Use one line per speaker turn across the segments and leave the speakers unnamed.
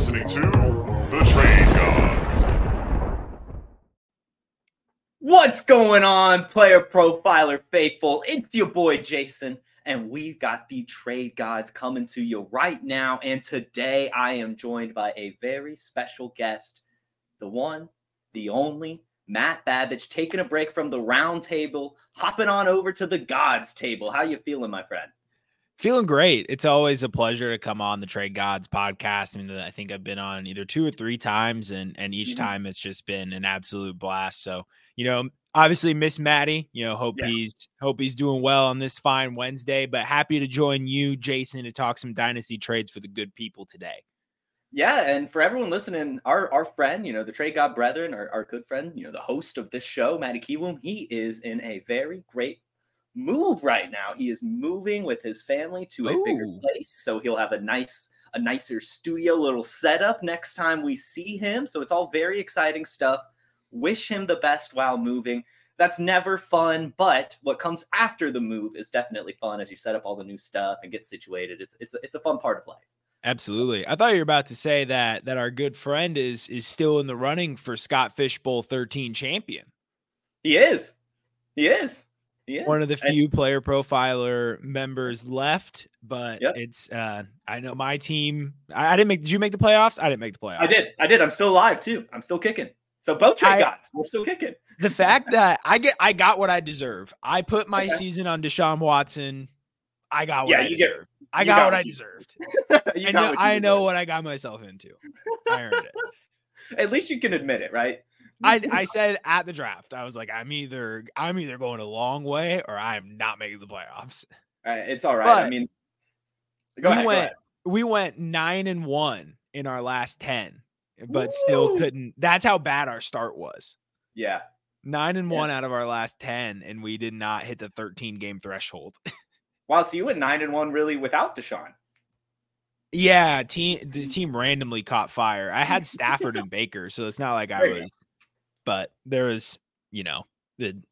Listening to The Trade Gods.
What's going on, player profiler faithful? It's your boy Jason, and we've got the trade gods coming to you right now. And today I am joined by a very special guest, the one, the only, Matt Babich, taking a break from the round table, hopping on over to the gods table. How you feeling, my friend?
Feeling great. It's always a pleasure to come on the Trade Gods podcast. I mean, I think I've been on either two or three times, and and each
Mhm.
time it's just been an absolute blast. So, you know, obviously miss Maddie. You know, hope
Yes.
he's hope he's doing well on this fine Wednesday. But happy to join you, Jason, to talk some dynasty trades for the good people today.
Yeah, and for everyone listening, our our friend, you know, the Trade God Brethren, our, our good friend, you know, the host of this show, Matty Kiwoom, he is in a very great move right now. He is moving with his family to a bigger place, so he'll have a nice a nicer studio little setup next time we see him. So it's all very exciting stuff. Wish him the best while moving. That's never fun, but what comes after the move is definitely fun as you set up all the new stuff and get situated. It's it's it's a fun part of life.
Absolutely. I thought you were about to say that that our good friend is is still in the running for Scott Fish Bowl 13 champion.
He is. He is.
One of the
And-
few player profiler members left, but
Yep.
it's uh I know my team I, I didn't make did you make the playoffs? I didn't make the playoffs.
I did. I did. I'm still alive too. I'm still kicking. So both trade gods, we're still kicking.
The fact that I get I got what I deserve. I put my
Okay.
season on Deshaun Watson. I got what
Yeah,
I
you get-
I got,
got
what
what
I deserved.
You
I
got
know, I know what I got myself into. I earned it.
At least you can admit it, right?
I I said at the draft, I was like, I'm either I'm either going a long way or I'm not making the playoffs.
All right, it's all right. I mean,
we
ahead.
went we went nine and one in our last 10, but still couldn't. That's how bad our start was.
Yeah.
Nine and
Yeah.
one out of our last 10, and we did not hit the 13 game threshold.
Wow. So you went nine and one really without Deshaun.
yeah, team the team randomly caught fire. I had Stafford and Baker, so it's not like I
There you go.
was, but there is, you know,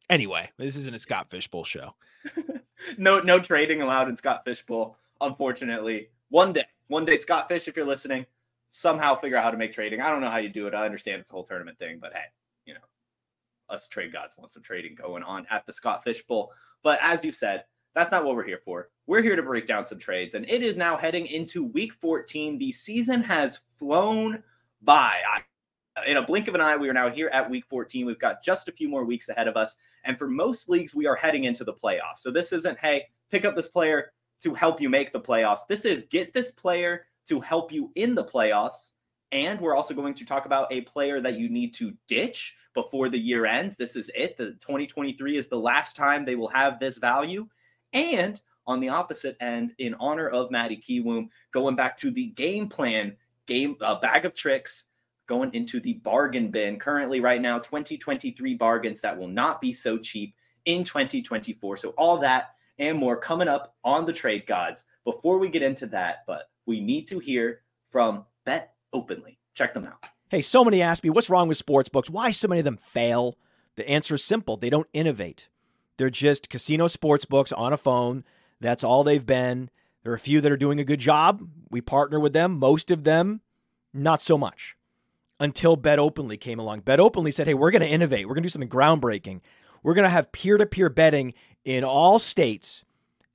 anyway, this isn't a Scott Fish Bowl show.
no, no trading allowed in Scott Fish Bowl. Unfortunately, one day, one day, Scott Fish, if you're listening, somehow figure out how to make trading. I don't know how you do it. I understand it's a whole tournament thing, but hey, you know, us trade gods want some trading going on at the Scott Fish Bowl. But as you've said, that's not what we're here for. We're here to break down some trades, and it is now heading into week 14. The season has flown by. I, in a blink of an eye, we are now here at week 14. We've got just a few more weeks ahead of us. And for most leagues, we are heading into the playoffs. So this isn't, hey, pick up this player to help you make the playoffs. This is get this player to help you in the playoffs. And we're also going to talk about a player that you need to ditch before the year ends. This is it. The 2023 is the last time they will have this value. And on the opposite end, in honor of Matty Kiwoom, going back to the game plan, game uh, bag of tricks, going into the bargain bin. Currently, right now, 2023 bargains that will not be so cheap in 2024. So all that and more coming up on the trade gods. Before we get into that, but we need to hear from Bet Openly. Check them out.
Hey, so many ask me, what's wrong with sports books? Why so many of them fail? The answer is simple they don't innovate. They're just casino sports books on a phone. That's all they've been. There are a few that are doing a good job. We partner with them. Most of them, not so much. Until Bet Openly came along. Bet Openly said, hey, we're going to innovate. We're going to do something groundbreaking. We're going to have peer to peer betting in all states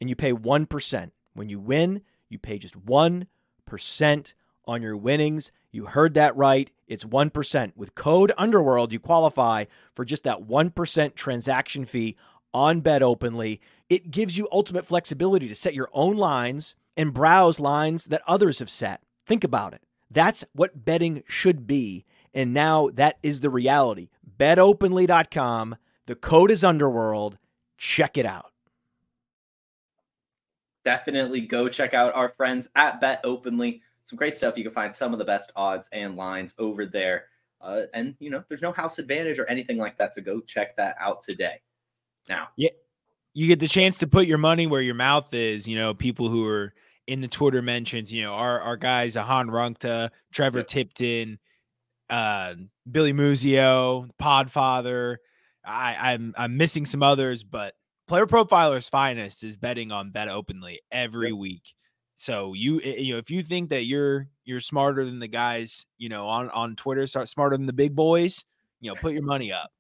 and you pay 1%. When you win, you pay just 1% on your winnings. You heard that right. It's 1%. With code Underworld, you qualify for just that 1% transaction fee on Bet Openly. It gives you ultimate flexibility to set your own lines and browse lines that others have set. Think about it. That's what betting should be. And now that is the reality. BetOpenly.com. The code is Underworld. Check it out.
Definitely go check out our friends at BetOpenly. Some great stuff. You can find some of the best odds and lines over there. Uh, and, you know, there's no house advantage or anything like that. So go check that out today. Now,
yeah, you get the chance to put your money where your mouth is. You know, people who are in the Twitter mentions, you know, our, our guys, Ahan Runkta, Trevor yep. Tipton, uh, Billy Muzio, Podfather. I, I'm I'm missing some others, but Player Profiler's finest is betting on Bet Openly every yep. week. So you eh, you know if you think that you're you're smarter than the guys you know on on Twitter, start smarter than the big boys. You know, put your money up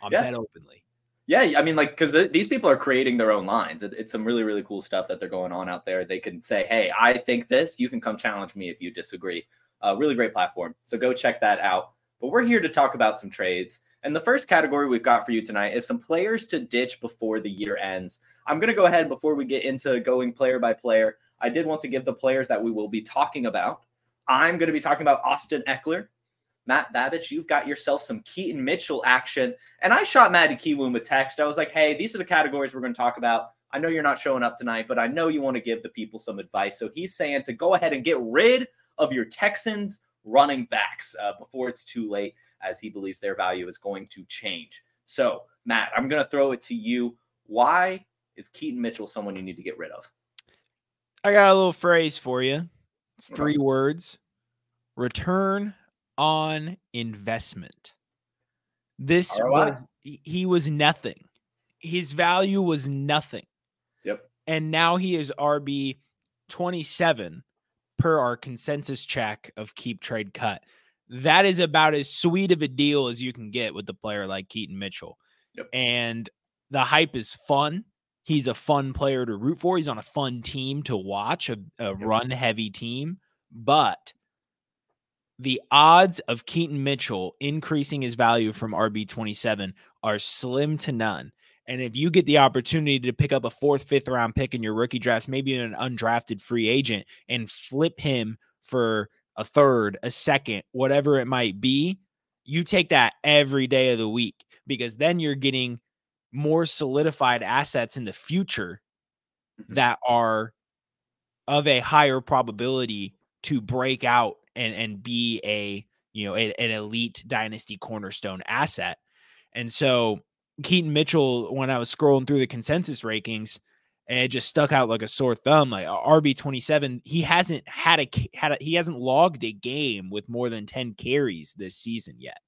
on yeah. Bet Openly.
Yeah, I mean, like, because th- these people are creating their own lines. It, it's some really, really cool stuff that they're going on out there. They can say, "Hey, I think this. You can come challenge me if you disagree." Uh, really great platform. So go check that out. But we're here to talk about some trades. And the first category we've got for you tonight is some players to ditch before the year ends. I'm going to go ahead before we get into going player by player. I did want to give the players that we will be talking about. I'm going to be talking about Austin Ekeler, Matt Babich, you've got yourself some Keaton Mitchell action. And I shot Maddie Kiwoom a text. I was like, hey, these are the categories we're going to talk about. I know you're not showing up tonight, but I know you want to give the people some advice. So he's saying to go ahead and get rid of your Texans running backs uh, before it's too late, as he believes their value is going to change. So, Matt, I'm going to throw it to you. Why is Keaton Mitchell someone you need to get rid of?
I got a little phrase for you. It's three words return on investment. This was he was nothing. His value was nothing.
Yep.
And now he is RB 27 per our consensus check of keep trade cut. That is about as sweet of a deal as you can get with a player like Keaton Mitchell. Yep. And the hype is fun. He's a fun player to root for. He's on a fun team to watch, a, a yep. run heavy team. But the odds of Keaton Mitchell increasing his value from RB27 are slim to none. And if you get the opportunity to pick up a fourth, fifth round pick in your rookie drafts, maybe an undrafted free agent, and flip him for a third, a second, whatever it might be, you take that every day of the week because then you're getting more solidified assets in the future mm-hmm. that are of a higher probability to break out and and be a you know a, an elite dynasty cornerstone asset. And so Keaton Mitchell, when I was scrolling through the consensus rankings, it just stuck out like a sore thumb. Like RB twenty seven, he hasn't had a had a, he hasn't logged a game with more than ten carries this season yet.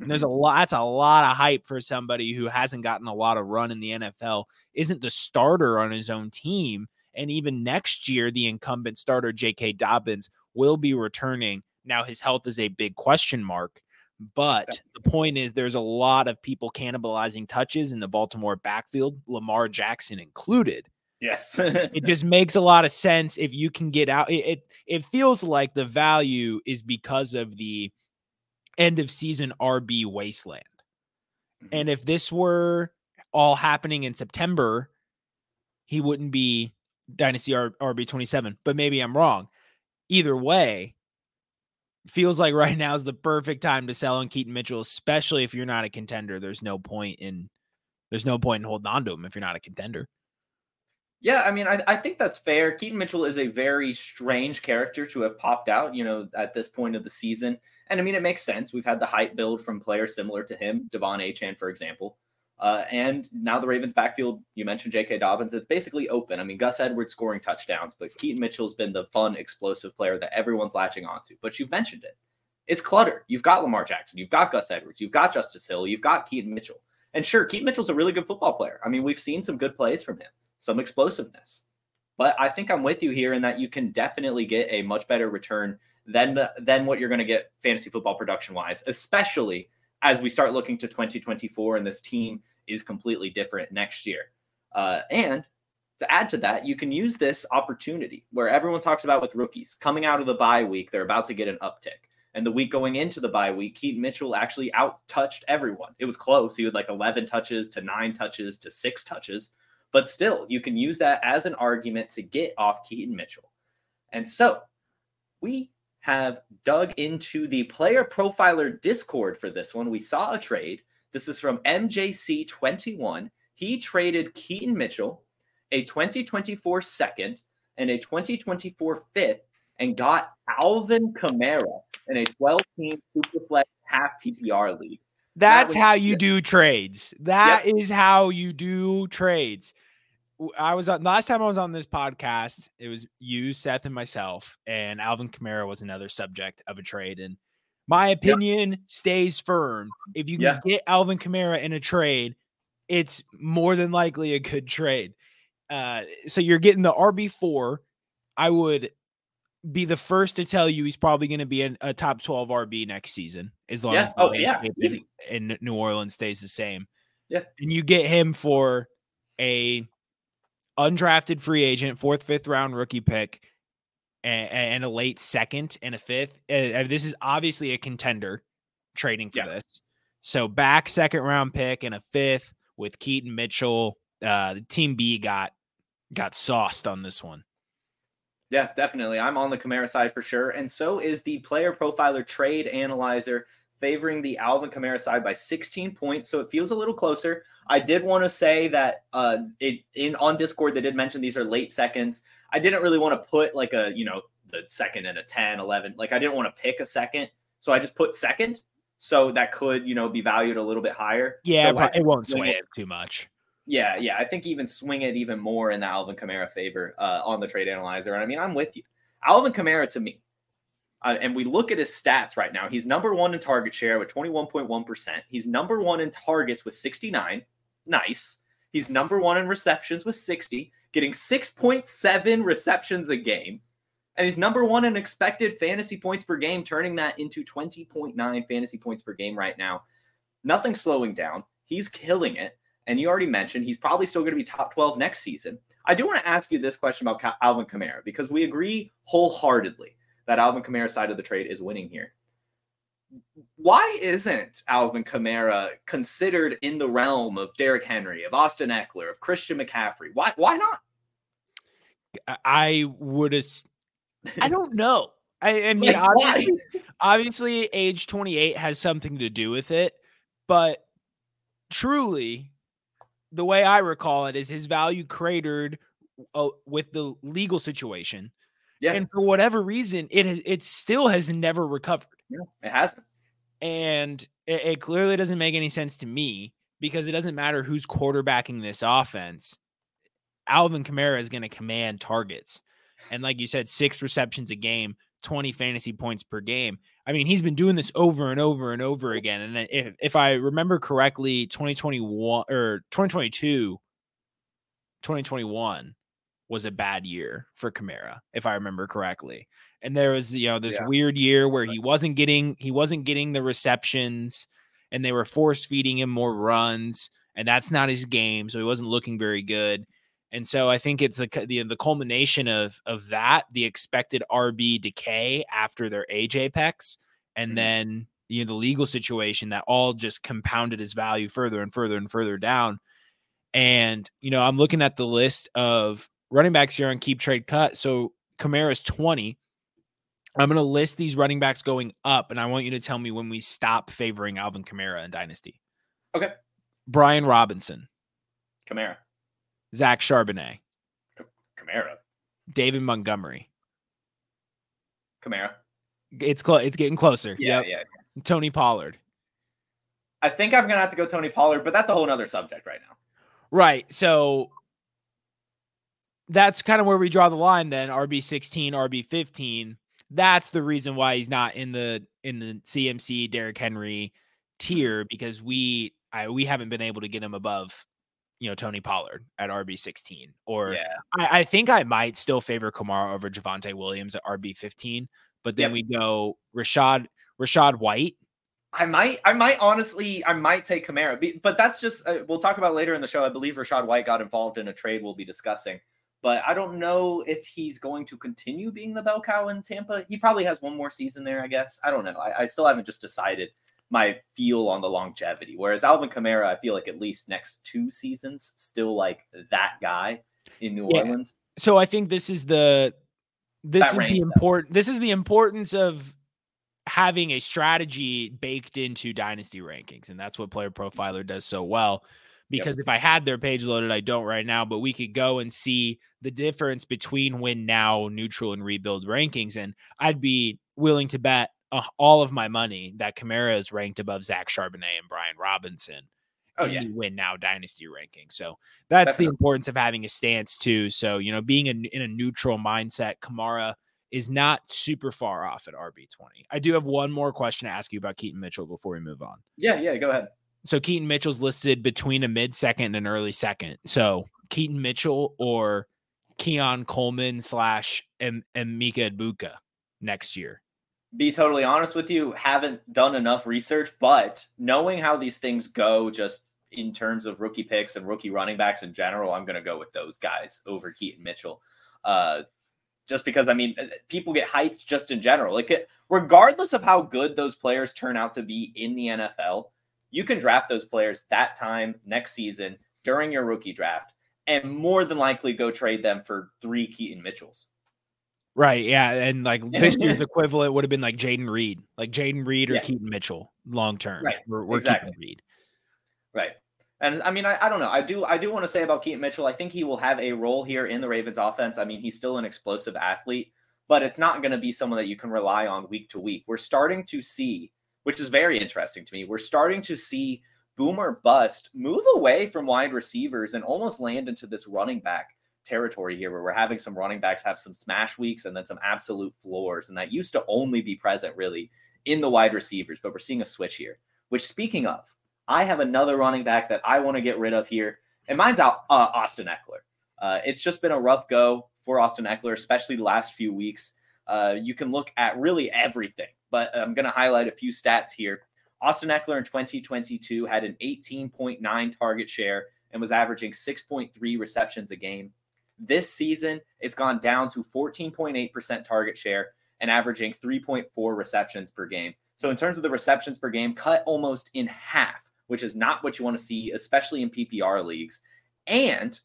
And there's a mm-hmm. lot. That's a lot of hype for somebody who hasn't gotten a lot of run in the NFL. Isn't the starter on his own team, and even next year, the incumbent starter J.K. Dobbins will be returning. Now, his health is a big question mark, but the point is there's a lot of people cannibalizing touches in the Baltimore backfield, Lamar Jackson included.
Yes.
it just makes a lot of sense if you can get out. It, it, it feels like the value is because of the end of season RB wasteland. Mm-hmm. And if this were all happening in September, he wouldn't be Dynasty RB 27, but maybe I'm wrong either way, feels like right now is the perfect time to sell on Keaton Mitchell, especially if you're not a contender. There's no point in there's no point in holding on to him if you're not a contender.
Yeah, I mean, I, I think that's fair. Keaton Mitchell is a very strange character to have popped out, you know, at this point of the season. And I mean, it makes sense. We've had the hype build from players similar to him, De'Von Achane, for example. Uh, and now the Ravens backfield, you mentioned J.K. Dobbins, it's basically open. I mean, Gus Edwards scoring touchdowns, but Keaton Mitchell's been the fun, explosive player that everyone's latching onto. But you've mentioned it. It's clutter. You've got Lamar Jackson, you've got Gus Edwards, you've got Justice Hill, you've got Keaton Mitchell. And sure, Keaton Mitchell's a really good football player. I mean, we've seen some good plays from him, some explosiveness. But I think I'm with you here in that you can definitely get a much better return than the, than what you're going to get fantasy football production wise, especially as we start looking to 2024 and this team is completely different next year. Uh, and to add to that, you can use this opportunity where everyone talks about with rookies coming out of the bye week, they're about to get an uptick. And the week going into the bye week, Keaton Mitchell actually out touched everyone. It was close. He had like 11 touches to nine touches to six touches. But still, you can use that as an argument to get off Keaton Mitchell. And so we have dug into the player profiler Discord for this one. We saw a trade. This is from MJC21. He traded Keaton Mitchell, a 2024 second, and a 2024 fifth, and got Alvin Kamara in a 12 team Superflex half PPR league.
That's
That
how you do trades. That
Yep.
is how you do trades. I was on last time I was on this podcast. It was you, Seth, and myself, and Alvin Kamara was another subject of a trade. And my opinion stays firm. If you can
Yeah.
get Alvin Kamara in a trade, it's more than likely a good trade. Uh, so you're getting the RB four. I would be the first to tell you he's probably going to be in a top 12 RB next season as long
Yeah.
as the
Oh, yeah.
in, in New Orleans stays the same.
Yeah.
And you get him for a undrafted free agent, fourth, fifth round rookie pick, and, and a late second and a fifth. Uh, this is obviously a contender trading for
Yeah.
this. So back second round pick and a fifth with Keaton Mitchell. Uh, the team B got got sauced on this one.
Yeah, definitely. I'm on the Kamara side for sure. And so is the player profiler trade analyzer favoring the Alvin Kamara side by 16 points. So it feels a little closer. I did want to say that uh it in on Discord they did mention these are late seconds. I didn't really want to put like a, you know, the second and a 10, 11. Like I didn't want to pick a second. So I just put second. So that could, you know, be valued a little bit higher.
Yeah,
so I
it won't
swing
sway
it.
it too much.
Yeah, yeah. I think even swing it even more in the Alvin Kamara favor uh, on the trade analyzer. And I mean, I'm with you. Alvin Kamara to me, uh, and we look at his stats right now. He's number one in target share with 21.1%. He's number one in targets with 69. Nice. He's number one in receptions with 60, getting 6.7 receptions a game. And he's number one in expected fantasy points per game, turning that into 20.9 fantasy points per game right now. Nothing slowing down. He's killing it. And you already mentioned he's probably still going to be top 12 next season. I do want to ask you this question about Alvin Kamara because we agree wholeheartedly that Alvin Kamara's side of the trade is winning here. Why isn't Alvin Kamara considered in the realm of Derrick Henry, of Austin Ekeler, of Christian McCaffrey? Why? Why not?
I- would have. I don't know. I, I mean,
Like,
obviously, obviously, age 28 has something to do with it, but truly, the way I recall it is his value cratered uh, with the legal situation,
Yeah,
and for whatever reason, it has it still has never recovered.
yeah, it hasn't.
And it, it clearly doesn't make any sense to me because it doesn't matter who's quarterbacking this offense. Alvin Kamara is going to command targets. And like you said, six receptions a game, 20 fantasy points per game. I mean, he's been doing this over and over and over again. And then if, if I remember correctly, 2021 or 2022, 2021 was a bad year for Kamara, if I remember correctly. And there was, you know, this
Yeah.
weird year where he wasn't getting he wasn't getting the receptions and they were force feeding him more runs, and that's not his game, so he wasn't looking very good. And so I think it's the the, the culmination of of that, the expected RB decay after their age apex, and
Mhm.
then you know the legal situation that all just compounded his value further and further and further down. And you know, I'm looking at the list of running backs here on keep trade cut. So Kamara's 20. I'm going to list these running backs going up, and I want you to tell me when we stop favoring Alvin Kamara in Dynasty.
Okay.
Brian Robinson,
Kamara,
Zach Charbonnet,
Kamara,
David Montgomery.
Kamara.
It's close. It's getting closer.
Yeah,
Yep.
yeah.
Tony Pollard.
I think I'm gonna have to go Tony Pollard, but that's a whole nother subject right now.
Right. So that's kind of where we draw the line then. RB 16, RB 15. That's the reason why he's not in the in the CMC Derrick Henry tier because we I we haven't been able to get him above you know Tony Pollard at RB 16 or
Yeah,
I, I think I might still favor Kamara over Javonte Williams at RB 15 but then we go Rashad Rachaad White
I might, I might honestly, I might take Kamara, but that's just uh, we'll talk about later in the show. I believe Rachaad White got involved in a trade we'll be discussing. But I don't know if he's going to continue being the bell cow in Tampa. He probably has one more season there, I guess. I don't know. I, I still haven't just decided my feel on the longevity. Whereas Alvin Kamara, I feel like at least next two seasons, still like that guy in New yeah. Orleans.
So I think this is the this that is the important this is the importance of having a strategy baked into dynasty rankings and that's what player profiler does so well because yep. if i had their page loaded i don't right now but we could go and see the difference between win now neutral and rebuild rankings and i'd be willing to bet uh, all of my money that Kamara is ranked above Zach Charbonnet and Brian Robinson
oh, yeah.
win now dynasty ranking. So that's Definitely. the importance of having a stance too. So, you know, being in a neutral mindset, Kamara is not super far off at RB20. I do have one more question to ask you about Keaton Mitchell before we move on.
Yeah, yeah, go ahead.
So Keaton Mitchell's listed between a mid second and an early second. So Keaton Mitchell or Keon Coleman slash M- Emeka Egbuka next year
be totally honest with you, haven't done enough research, but knowing how these things go just in terms of rookie picks and rookie running backs in general, I'm going to go with those guys over Keaton Mitchell. Uh, just because, I mean, people get hyped just in general. Like, regardless of how good those players turn out to be in the NFL, you can draft those players that time next season during your rookie draft and more than likely go trade them for three Keaton Mitchells.
Right. Yeah. And like this year's equivalent would have been like Jayden Reed, like Jayden Reed or yeah. Keaton Mitchell long term.
Right. We're, we're exactly. Reed. Right. And I mean, I, I don't know. I do I do want to say about Keaton Mitchell, I think he will have a role here in the Ravens offense. I mean, he's still an explosive athlete, but it's not going to be someone that you can rely on week to week. We're starting to see, which is very interesting to me, we're starting to see boomer bust move away from wide receivers and almost land into this running back territory here where we're having some running backs have some smash weeks and then some absolute floors. And that used to only be present really in the wide receivers, but we're seeing a switch here. Which, speaking of, I have another running back that I want to get rid of here, and mine's out uh, Austin Ekeler. Uh, it's just been a rough go for Austin Ekeler, especially the last few weeks. Uh, you can look at really everything, but I'm going to highlight a few stats here. Austin Ekeler in 2022 had an 18.9 target share and was averaging 6.3 receptions a game. This season, it's gone down to 14.8% target share and averaging 3.4 receptions per game. So, in terms of the receptions per game, cut almost in half, which is not what you want to see, especially in PPR leagues. And,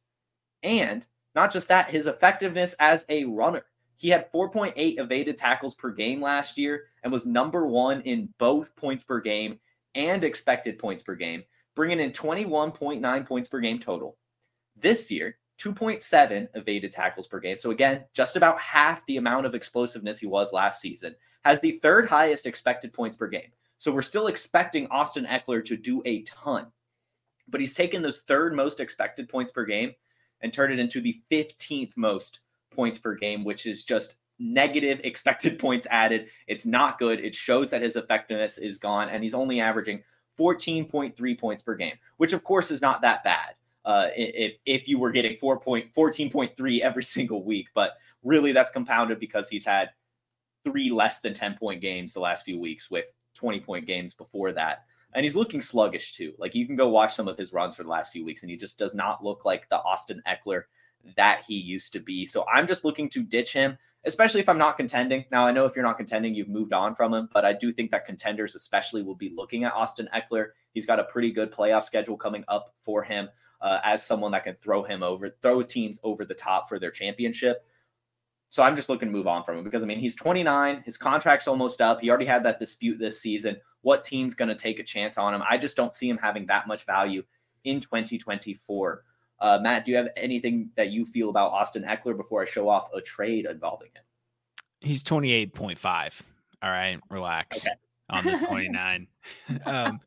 and not just that, his effectiveness as a runner. He had 4.8 evaded tackles per game last year and was number one in both points per game and expected points per game, bringing in 21.9 points per game total. This year, 2.7 evaded tackles per game. So again, just about half the amount of explosiveness he was last season. Has the third highest expected points per game. So we're still expecting Austin Ekeler to do a ton. But he's taken those third most expected points per game and turned it into the 15th most points per game, which is just negative expected points added. It's not good. It shows that his effectiveness is gone and he's only averaging 14.3 points per game, which of course is not that bad uh, if if you were getting 4.14.3 every single week. But really, that's compounded because he's had three less than 10 point games the last few weeks with 20 point games before that. And he's looking sluggish too. Like you can go watch some of his runs for the last few weeks, and he just does not look like the Austin Ekeler that he used to be. So I'm just looking to ditch him, especially if I'm not contending. Now I know if you're not contending, you've moved on from him, but I do think that contenders especially will be looking at Austin Ekeler. He's got a pretty good playoff schedule coming up for him uh, as someone that can throw him over, throw teams over the top for their championship. So I'm just looking to move on from him because I mean he's 29, his contract's almost up. He already had that dispute this season. What team's going to take a chance on him? I just don't see him having that much value in 2024. Uh, Matt, do you have anything that you feel about Austin Ekeler before I show off a trade involving him?
He's 28.5. All right, relax. Okay on the 29. um,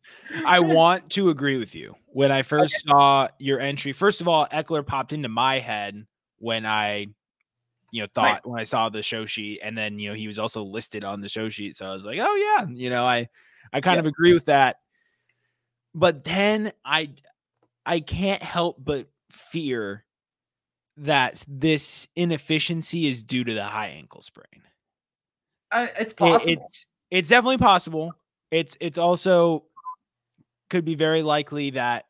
I want to agree with you. When I first okay. saw your entry, first of all, Ekeler popped into my head when I, you know, thought nice. when I saw the show sheet, and then you know he was also listed on the show sheet, so I was like, oh yeah, you know, I, I kind yeah. of agree with that. But then I, I can't help but fear that this inefficiency is due to the high ankle sprain.
Uh, it's possible.
It, it's it's definitely possible. It's it's also could be very likely that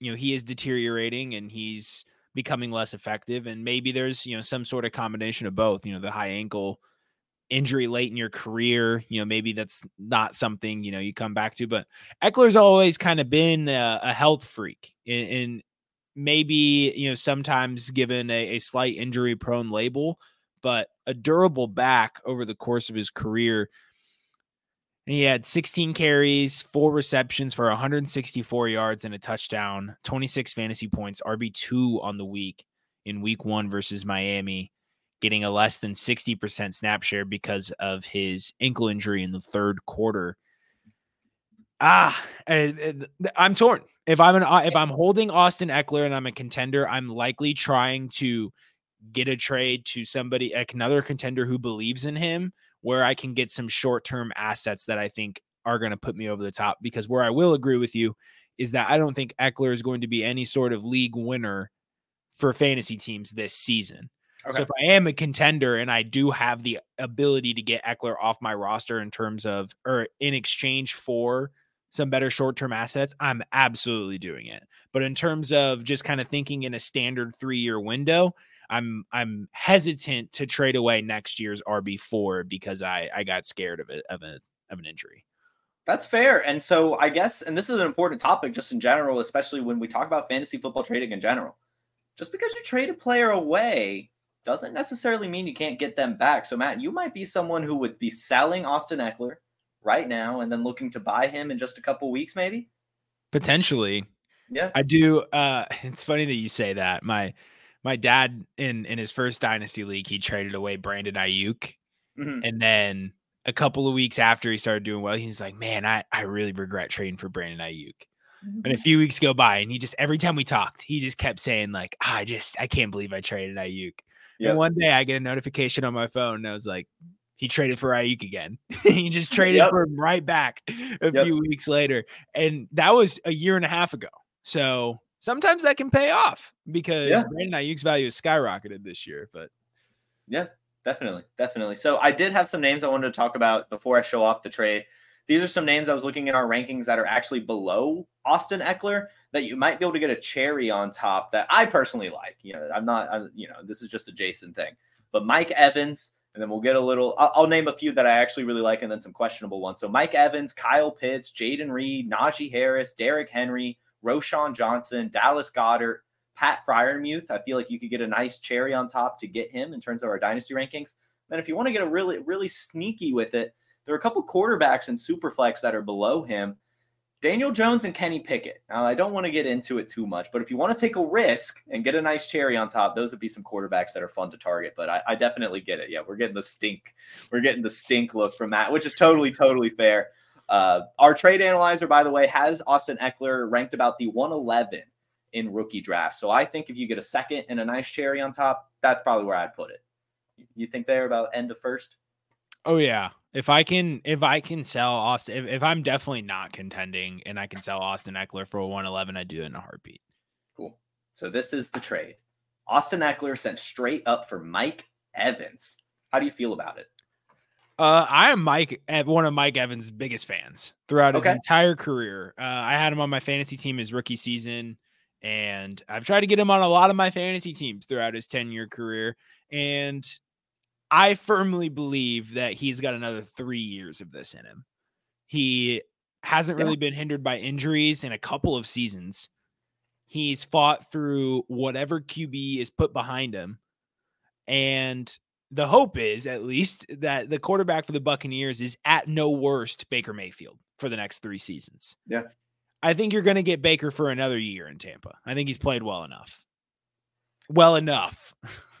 you know he is deteriorating and he's becoming less effective. And maybe there's, you know, some sort of combination of both, you know, the high ankle injury late in your career, you know, maybe that's not something, you know, you come back to. But Ekeler's always kind of been a, a health freak and, and, maybe, you know, sometimes given a, a slight injury prone label, but a durable back over the course of his career. He had 16 carries, four receptions for 164 yards and a touchdown, 26 fantasy points, RB2 on the week in week one versus Miami getting a less than 60% snap share because of his ankle injury in the third quarter. Ah, I'm torn. If I'm an uh, if I'm holding Austin Ekeler and I'm a contender, I'm likely trying to get a trade to somebody like another contender who believes in him where I can get some short-term assets that I think are going to put me over the top because where I will agree with you is that I don't think Ekeler is going to be any sort of league winner for fantasy teams this season. Okay. So if I am a contender and I do have the ability to get Ekeler off my roster in terms of or in exchange for some better short-term assets, I'm absolutely doing it. But in terms of just kind of thinking in a standard 3-year window, I'm I'm hesitant to trade away next year's RB4 because I I got scared of it of a of an injury.
That's fair. And so I guess and this is an important topic just in general, especially when we talk about fantasy football trading in general. Just because you trade a player away doesn't necessarily mean you can't get them back. So, Matt, you might be someone who would be selling Austin Ekeler right now and then looking to buy him in just a couple weeks, maybe.
Potentially.
Yeah.
I do. Uh, it's funny that you say that. My my dad in in his first dynasty league, he traded away Brandon Aiyuk. Mm-hmm. And then a couple of weeks after he started doing well, he's like, Man, I, I really regret trading for Brandon Aiyuk. And a mm-hmm. few weeks go by, and he just every time we talked, he just kept saying, like, ah, I just I can't believe I traded Aiyuk. Yep. And one day I get a notification on my phone and I was like, he traded for Aiyuk again. he just traded yep. for him right back a yep. few weeks later. And that was a year and a half ago. So sometimes that can pay off because yeah. Brandon Aiyuk's value has skyrocketed this year. But
yeah, definitely. Definitely. So I did have some names I wanted to talk about before I show off the trade. These are some names I was looking at our rankings that are actually below Austin Ekeler that you might be able to get a cherry on top that I personally like. You know, I'm not, I'm, you know, this is just a Jason thing, but Mike Evans, and then we'll get a little, I'll, I'll, name a few that I actually really like and then some questionable ones. So Mike Evans, Kyle Pitts, Jayden Reed, Najee Harris, Derrick Henry, Roschon Johnson, Dallas Goedert, Pat Freiermuth. I feel like you could get a nice cherry on top to get him in terms of our dynasty rankings. Then if you want to get a really, really sneaky with it, there are a couple quarterbacks in Superflex that are below him. Daniel Jones and Kenny Pickett. Now, I don't want to get into it too much, but if you want to take a risk and get a nice cherry on top, those would be some quarterbacks that are fun to target. But I, I definitely get it. Yeah, we're getting the stink. We're getting the stink look from Matt, which is totally, totally fair. Uh, our trade analyzer, by the way, has Austin Ekeler ranked about the 111 in rookie draft. So I think if you get a second and a nice cherry on top, that's probably where I'd put it. You think they're about end of first?
Oh yeah. If I can if I can sell Austin if, if I'm definitely not contending and I can sell Austin Ekeler for a 111, I do it in a heartbeat.
Cool. So this is the trade. Austin Ekeler sent straight up for Mike Evans. How do you feel about it?
Uh, I am Mike, one of Mike Evans' biggest fans throughout his okay. entire career. Uh, I had him on my fantasy team his rookie season, and I've tried to get him on a lot of my fantasy teams throughout his 10 year career. And I firmly believe that he's got another three years of this in him. He hasn't really been hindered by injuries in a couple of seasons. He's fought through whatever QB is put behind him. And the hope is, at least, that the quarterback for the Buccaneers is at no worst Baker Mayfield for the next three seasons.
Yeah.
I think you're going to get Baker for another year in Tampa. I think he's played well enough. Well enough.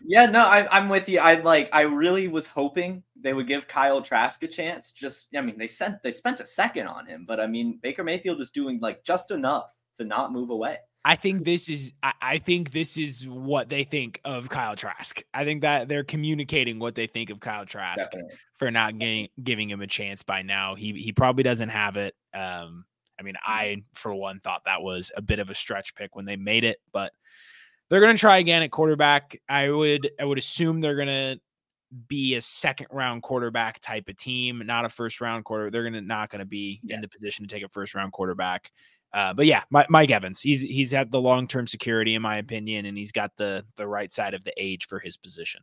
Yeah, no, I, am with you. I like. I really was hoping they would give Kyle Trask a chance. Just, I mean, they sent they spent a second on him, but I mean, Baker Mayfield is doing like just enough to not move away.
I think this is. I, I think this is what they think of Kyle Trask. I think that they're communicating what they think of Kyle Trask Definitely. for not getting, giving him a chance by now. He he probably doesn't have it. Um, I mean, I for one thought that was a bit of a stretch pick when they made it, but they're going to try again at quarterback. I would I would assume they're going to be a second round quarterback type of team, not a first round quarter. They're going to not going to be yeah. in the position to take a first round quarterback. Uh, but yeah, my, Mike Evans, he's he's had the long term security in my opinion, and he's got the the right side of the age for his position.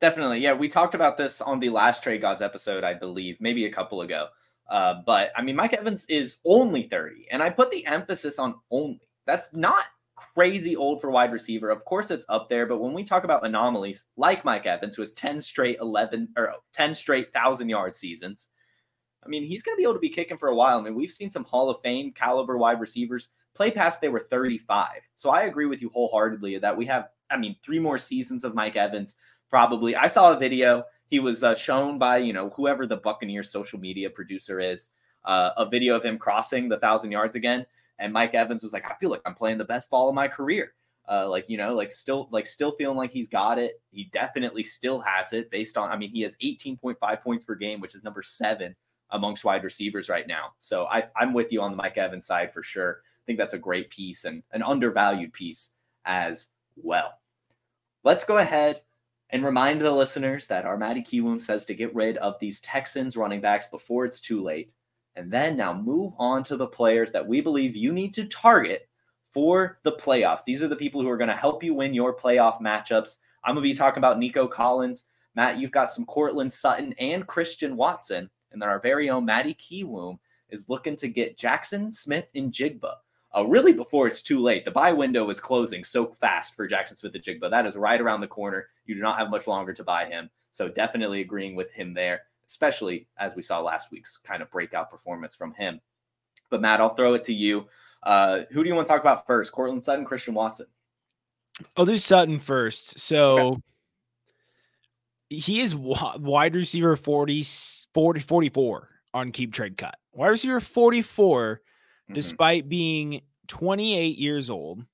Definitely, yeah. We talked about this on the last Trade Gods episode, I believe, maybe a couple ago. Uh, but I mean, Mike Evans is only 30, and I put the emphasis on only. That's not crazy old for wide receiver. Of course, it's up there, but when we talk about anomalies like Mike Evans, who has 10 straight 11 or 10 straight thousand yard seasons, I mean, he's going to be able to be kicking for a while. I mean, we've seen some Hall of Fame caliber wide receivers play past they were 35. So I agree with you wholeheartedly that we have, I mean, three more seasons of Mike Evans probably. I saw a video. He was uh, shown by, you know, whoever the Buccaneers social media producer is, uh, a video of him crossing the thousand yards again. And Mike Evans was like, I feel like I'm playing the best ball of my career. Uh, like you know, like still, like still feeling like he's got it. He definitely still has it based on. I mean, he has 18.5 points per game, which is number seven amongst wide receivers right now. So I, I'm with you on the Mike Evans side for sure. I think that's a great piece and an undervalued piece as well. Let's go ahead and remind the listeners that our Matty Kiwoom says to get rid of these Texans running backs before it's too late. And then now move on to the players that we believe you need to target for the playoffs. These are the people who are going to help you win your playoff matchups. I'm going to be talking about Nico Collins. Matt, you've got some Courtland Sutton and Christian Watson. And then our very own Matty Kiwoom is looking to get Jackson Smith-Njigba. Uh, really, before it's too late, the buy window is closing so fast for Jackson Smith-Njigba. That is right around the corner. You do not have much longer to buy him. So definitely agreeing with him there, especially as we saw last week's kind of breakout performance from him. But Matt, I'll throw it to you. Uh, who do you want to talk about first? Courtland Sutton, Christian Watson.
I'll do Sutton first. So okay. he is wide receiver 40, 40 44 on keep trade cut. Wide receiver 44, mm-hmm. despite being 28 years old,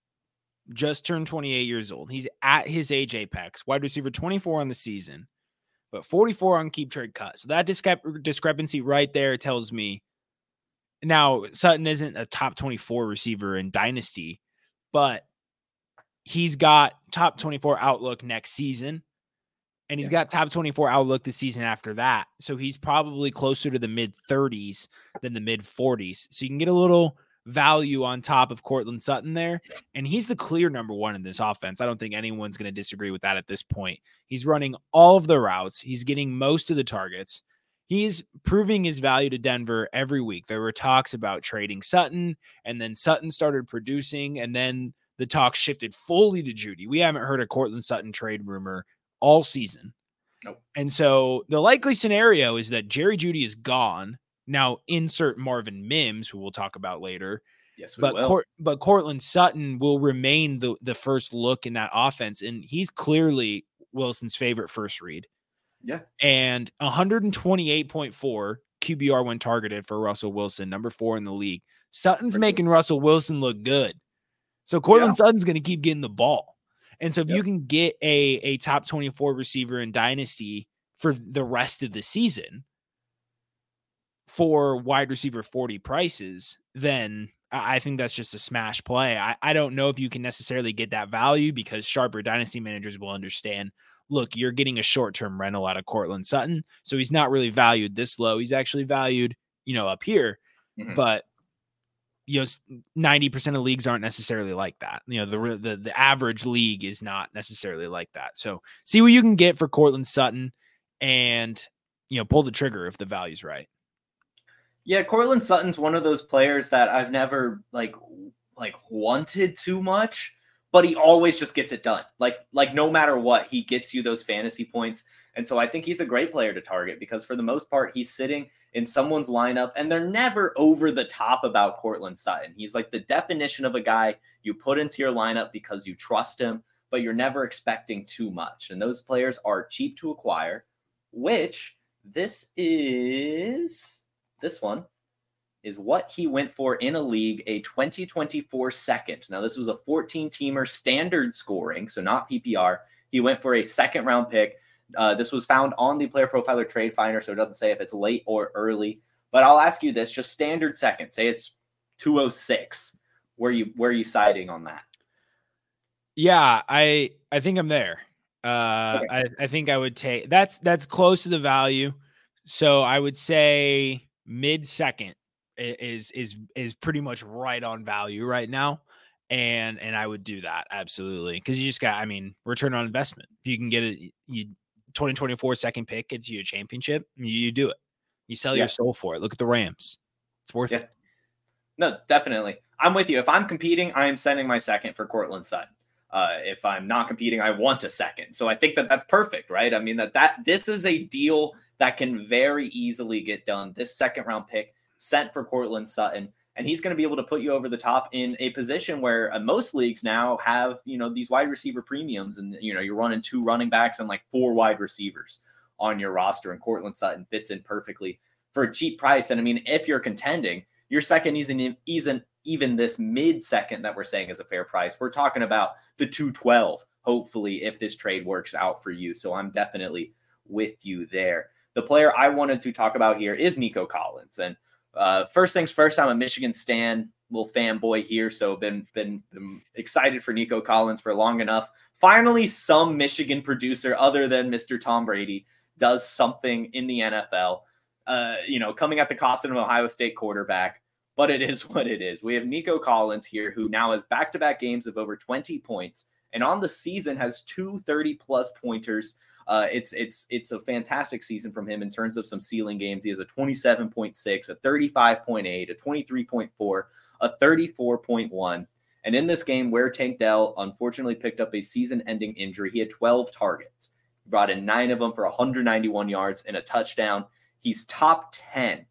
just turned 28 years old. He's at his age apex, wide receiver 24 on the season, but 44 on keep trade cut. So that discrep- discrepancy right there tells me now Sutton isn't a top 24 receiver in dynasty, but he's got top 24 outlook next season and he's got top 24 outlook the season after that. So he's probably closer to the mid 30s than the mid 40s. So you can get a little value on top of Courtland Sutton there. And he's the clear number one in this offense. I don't think anyone's going to disagree with that at this point. He's running all of the routes, he's getting most of the targets. He's proving his value to Denver every week. There were talks about trading Sutton, and then Sutton started producing, and then the talk shifted fully to Jeudy. We haven't heard a Courtland Sutton trade rumor all season. Nope. And so the likely scenario is that Jerry Jeudy is gone. Now insert Marvin Mims, who we'll talk about later.
Yes,
but Cor- but Courtland Sutton will remain the the first look in that offense, and he's clearly Wilson's favorite first read.
Yeah,
and 128.4 QBR when targeted for Russell Wilson, number four in the league. Sutton's making Russell Wilson look good, so Courtland yeah. Sutton's going to keep getting the ball. And so if yep. you can get a a top 24 receiver in dynasty for the rest of the season for wide receiver 40 prices, then I think that's just a smash play. I, I don't know if you can necessarily get that value because sharper dynasty managers will understand. Look, you're getting a short term rental out of Courtland Sutton. So he's not really valued this low. He's actually valued, you know, up here. Mm-hmm. But you know 90% of leagues aren't necessarily like that you know the, the the average league is not necessarily like that so see what you can get for Courtland Sutton and you know pull the trigger if the value's right
yeah Courtland Sutton's one of those players that I've never like like wanted too much but he always just gets it done like like no matter what he gets you those fantasy points and so I think he's a great player to target because for the most part he's sitting in someone's lineup, and they're never over the top about Courtland Sutton. He's like the definition of a guy you put into your lineup because you trust him, but you're never expecting too much. And those players are cheap to acquire, which this is this one is what he went for in a league, a 2024 second. Now, this was a 14 teamer standard scoring, so not PPR. He went for a second round pick uh, this was found on the player profiler trade finder, so it doesn't say if it's late or early. But I'll ask you this: just standard second. Say it's 206. Where you where are you siding on that?
Yeah, I I think I'm there. Uh, okay. I I think I would take that's that's close to the value. So I would say mid second is is is pretty much right on value right now. And and I would do that absolutely because you just got I mean return on investment. If you can get it, you 2024 second pick gets you a championship, you, you do it. You sell
Yeah.
your soul for it. Look at the Rams. It's worth
Yeah.
it.
No, definitely. I'm with you. If I'm competing, I am sending my second for Courtland Sutton. Uh, if I'm not competing, I want a second. So I think that that's perfect, right? I mean that that this is a deal that can very easily get done. This second round pick sent for Courtland Sutton, and he's going to be able to put you over the top in a position where uh, most leagues now have you know these wide receiver premiums, and you know you're running two running backs and like four wide receivers on your roster, and Courtland Sutton fits in perfectly for a cheap price. And I mean, if you're contending, your second isn't isn't even this mid second that we're saying is a fair price. We're talking about the 212, hopefully, if this trade works out for you. So I'm definitely with you there. The player I wanted to talk about here is Nico Collins. And uh, first things first, I'm a Michigan Stan little fanboy here, so been, been excited for Nico Collins for long enough. Finally, some Michigan producer other than Mr. Tom Brady does something in the NFL. Uh, you know, coming at the cost of an Ohio State quarterback, but it is what it is. We have Nico Collins here, who now has back to back games of over 20 points, and on the season has two 30 plus pointers. Uh, it's it's it's a fantastic season from him in terms of some ceiling games. He has a 27.6, a 35.8, a 23.4, a 34.1. And in this game, where Tank Dell unfortunately picked up a season-ending injury, he had 12 targets. He brought in nine of them for 191 yards and a touchdown. He's top 10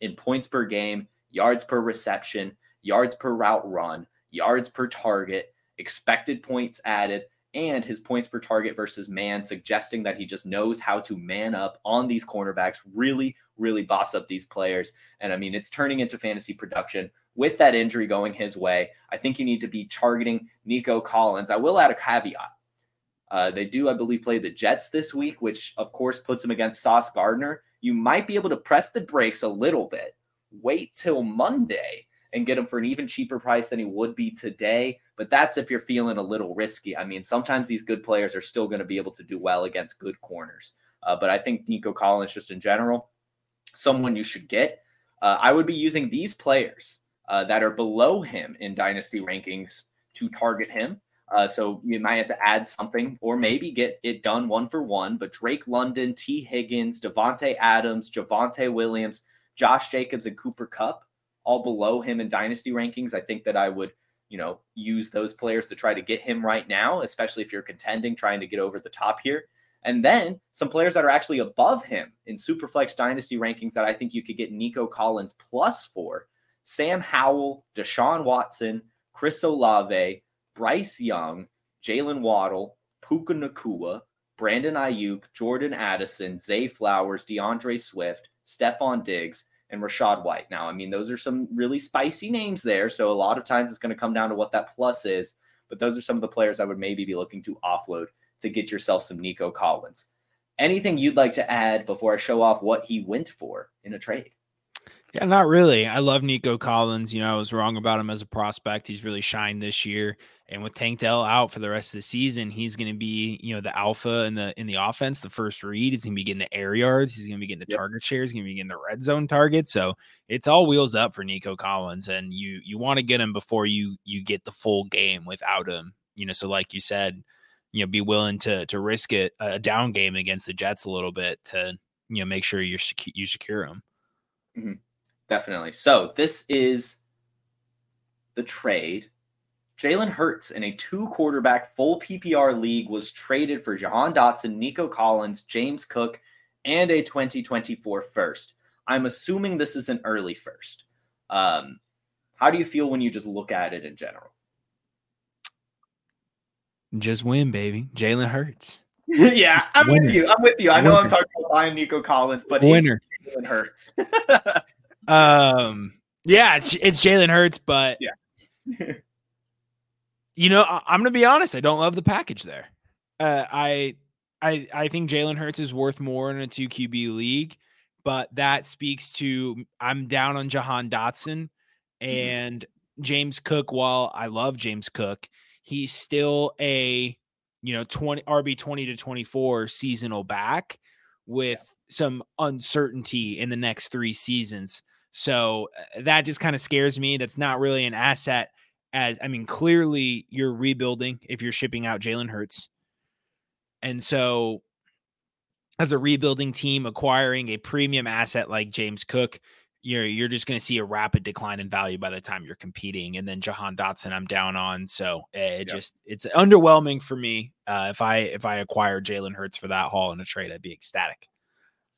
in points per game, yards per reception, yards per route run, yards per target, expected points added, and his points per target versus man, suggesting that he just knows how to man up on these cornerbacks, really, really boss up these players. And I mean, it's turning into fantasy production. With that injury going his way, I think you need to be targeting Nico Collins. I will add a caveat. Uh, they do, I believe, play the Jets this week, which of course puts them against Sauce Gardner. You might be able to press the brakes a little bit, wait till Monday and get him for an even cheaper price than he would be today. But that's if you're feeling a little risky. I mean, sometimes these good players are still going to be able to do well against good corners. Uh, but I think Nico Collins, just in general, someone you should get. Uh, I would be using these players uh, that are below him in dynasty rankings to target him. Uh, so you might have to add something or maybe get it done one for one. But Drake London, Tee Higgins, Davante Adams, Javonte Williams, Josh Jacobs, and Cooper Kupp, all below him in dynasty rankings. I think that I would, you know, use those players to try to get him right now, especially if you're contending, trying to get over the top here. And then some players that are actually above him in Superflex Dynasty rankings that I think you could get Nico Collins plus for Sam Howell, Deshaun Watson, Chris Olave, Bryce Young, Jaylen Waddle, Puka Nacua, Brandon Aiyuk, Jordan Addison, Zay Flowers, D'Andre Swift, Stefon Diggs, and Rachaad White. Now, I mean, those are some really spicy names there. So a lot of times it's going to come down to what that plus is. But those are some of the players I would maybe be looking to offload to get yourself some Nico Collins. Anything you'd like to add before I show off what he went for in a trade?
Yeah, not really. I love Nico Collins. You know, I was wrong about him as a prospect. He's really shined this year. And with Tank Dell out for the rest of the season, he's going to be, you know, the alpha in the in the offense, the first read. He's going to be getting the air yards. He's going to be getting the
Yep.
target shares. He's going to be getting the red zone targets. So it's all wheels up for Nico Collins, and you you want to get him before you you get the full game without him. You know, so like you said, you know, be willing to to risk it a down game against the Jets a little bit to you know make sure you're secu- you secure him. Mm-hmm.
Definitely. So this is the trade. Jalen Hurts in a two quarterback full PPR league was traded for Jahan Dotson, Nico Collins, James Cook, and a 2024 first. I'm assuming this is an early first. Um, how do you feel when you just look at it in general?
Just win, baby. Jalen Hurts.
yeah, I'm
Winner.
with you. I'm with you. I know I'm talking about buying Nico Collins, but
Winner.
it's Jalen Hurts.
Um, yeah, it's it's Jalen Hurts, but
Yeah.
you know, I, I'm gonna be honest. I don't love the package there. Uh, I I I think Jalen Hurts is worth more in a two QB league, but that speaks to I'm down on Jahan Dotson and James Cook. While I love James Cook, he's still a you know 20 RB 20 to 24 seasonal back with some uncertainty in the next three seasons. So uh, that just kind of scares me. That's not really an asset. As I mean, clearly you're rebuilding if you're shipping out Jalen Hurts. And so, as a rebuilding team, acquiring a premium asset like James Cook, you're you're just going to see a rapid decline in value by the time you're competing. And then Jahan Dotson, I'm down on. So it yep. just it's underwhelming for me. Uh, if I if I acquire Jalen Hurts for that haul in a trade, I'd be ecstatic.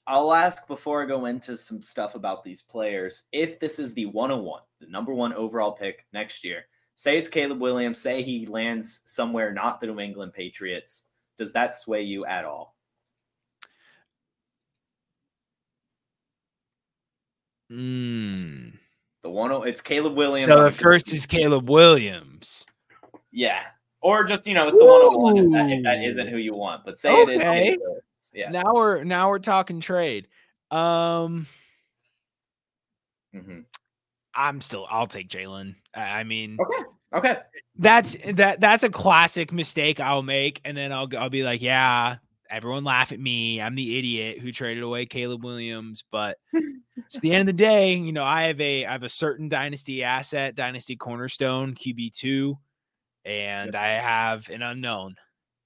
I'll ask before I go into some stuff about these players. If this is the 101, the number one overall pick next year, say it's Caleb Williams, say he lands somewhere not the New England Patriots, does that sway you at all?
Mm.
The one it's Caleb Williams.
So the first is Caleb Williams.
Yeah. Or just you know, it's the one if that, if that isn't who you want. But say okay. it is.
Yeah. Now we're now we're talking trade. Um mm-hmm. I'm still I'll take Jalen. I mean
Okay. Okay.
That's that that's a classic mistake I'll make. And then I'll I'll be like, yeah, everyone laugh at me. I'm the idiot who traded away Caleb Williams. But it's the end of the day, you know, I have a I have a certain dynasty asset, dynasty cornerstone, QB two, and yep. I have an unknown.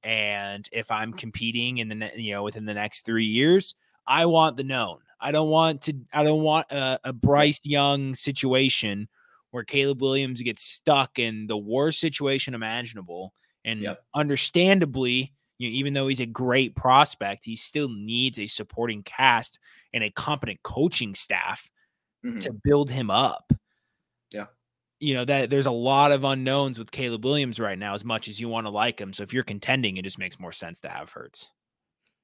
And if I'm competing in the you know within the next three years, I want the known. I don't want to. I don't want a, a Bryce Young situation where Caleb Williams gets stuck in the worst situation imaginable. And yep. understandably, you know, even though he's a great prospect, he still needs a supporting cast and a competent coaching staff mm-hmm. to build him up. You know, that there's a lot of unknowns with Caleb Williams right now, as much as you want to like him. So if you're contending, it just makes more sense to have Hurts.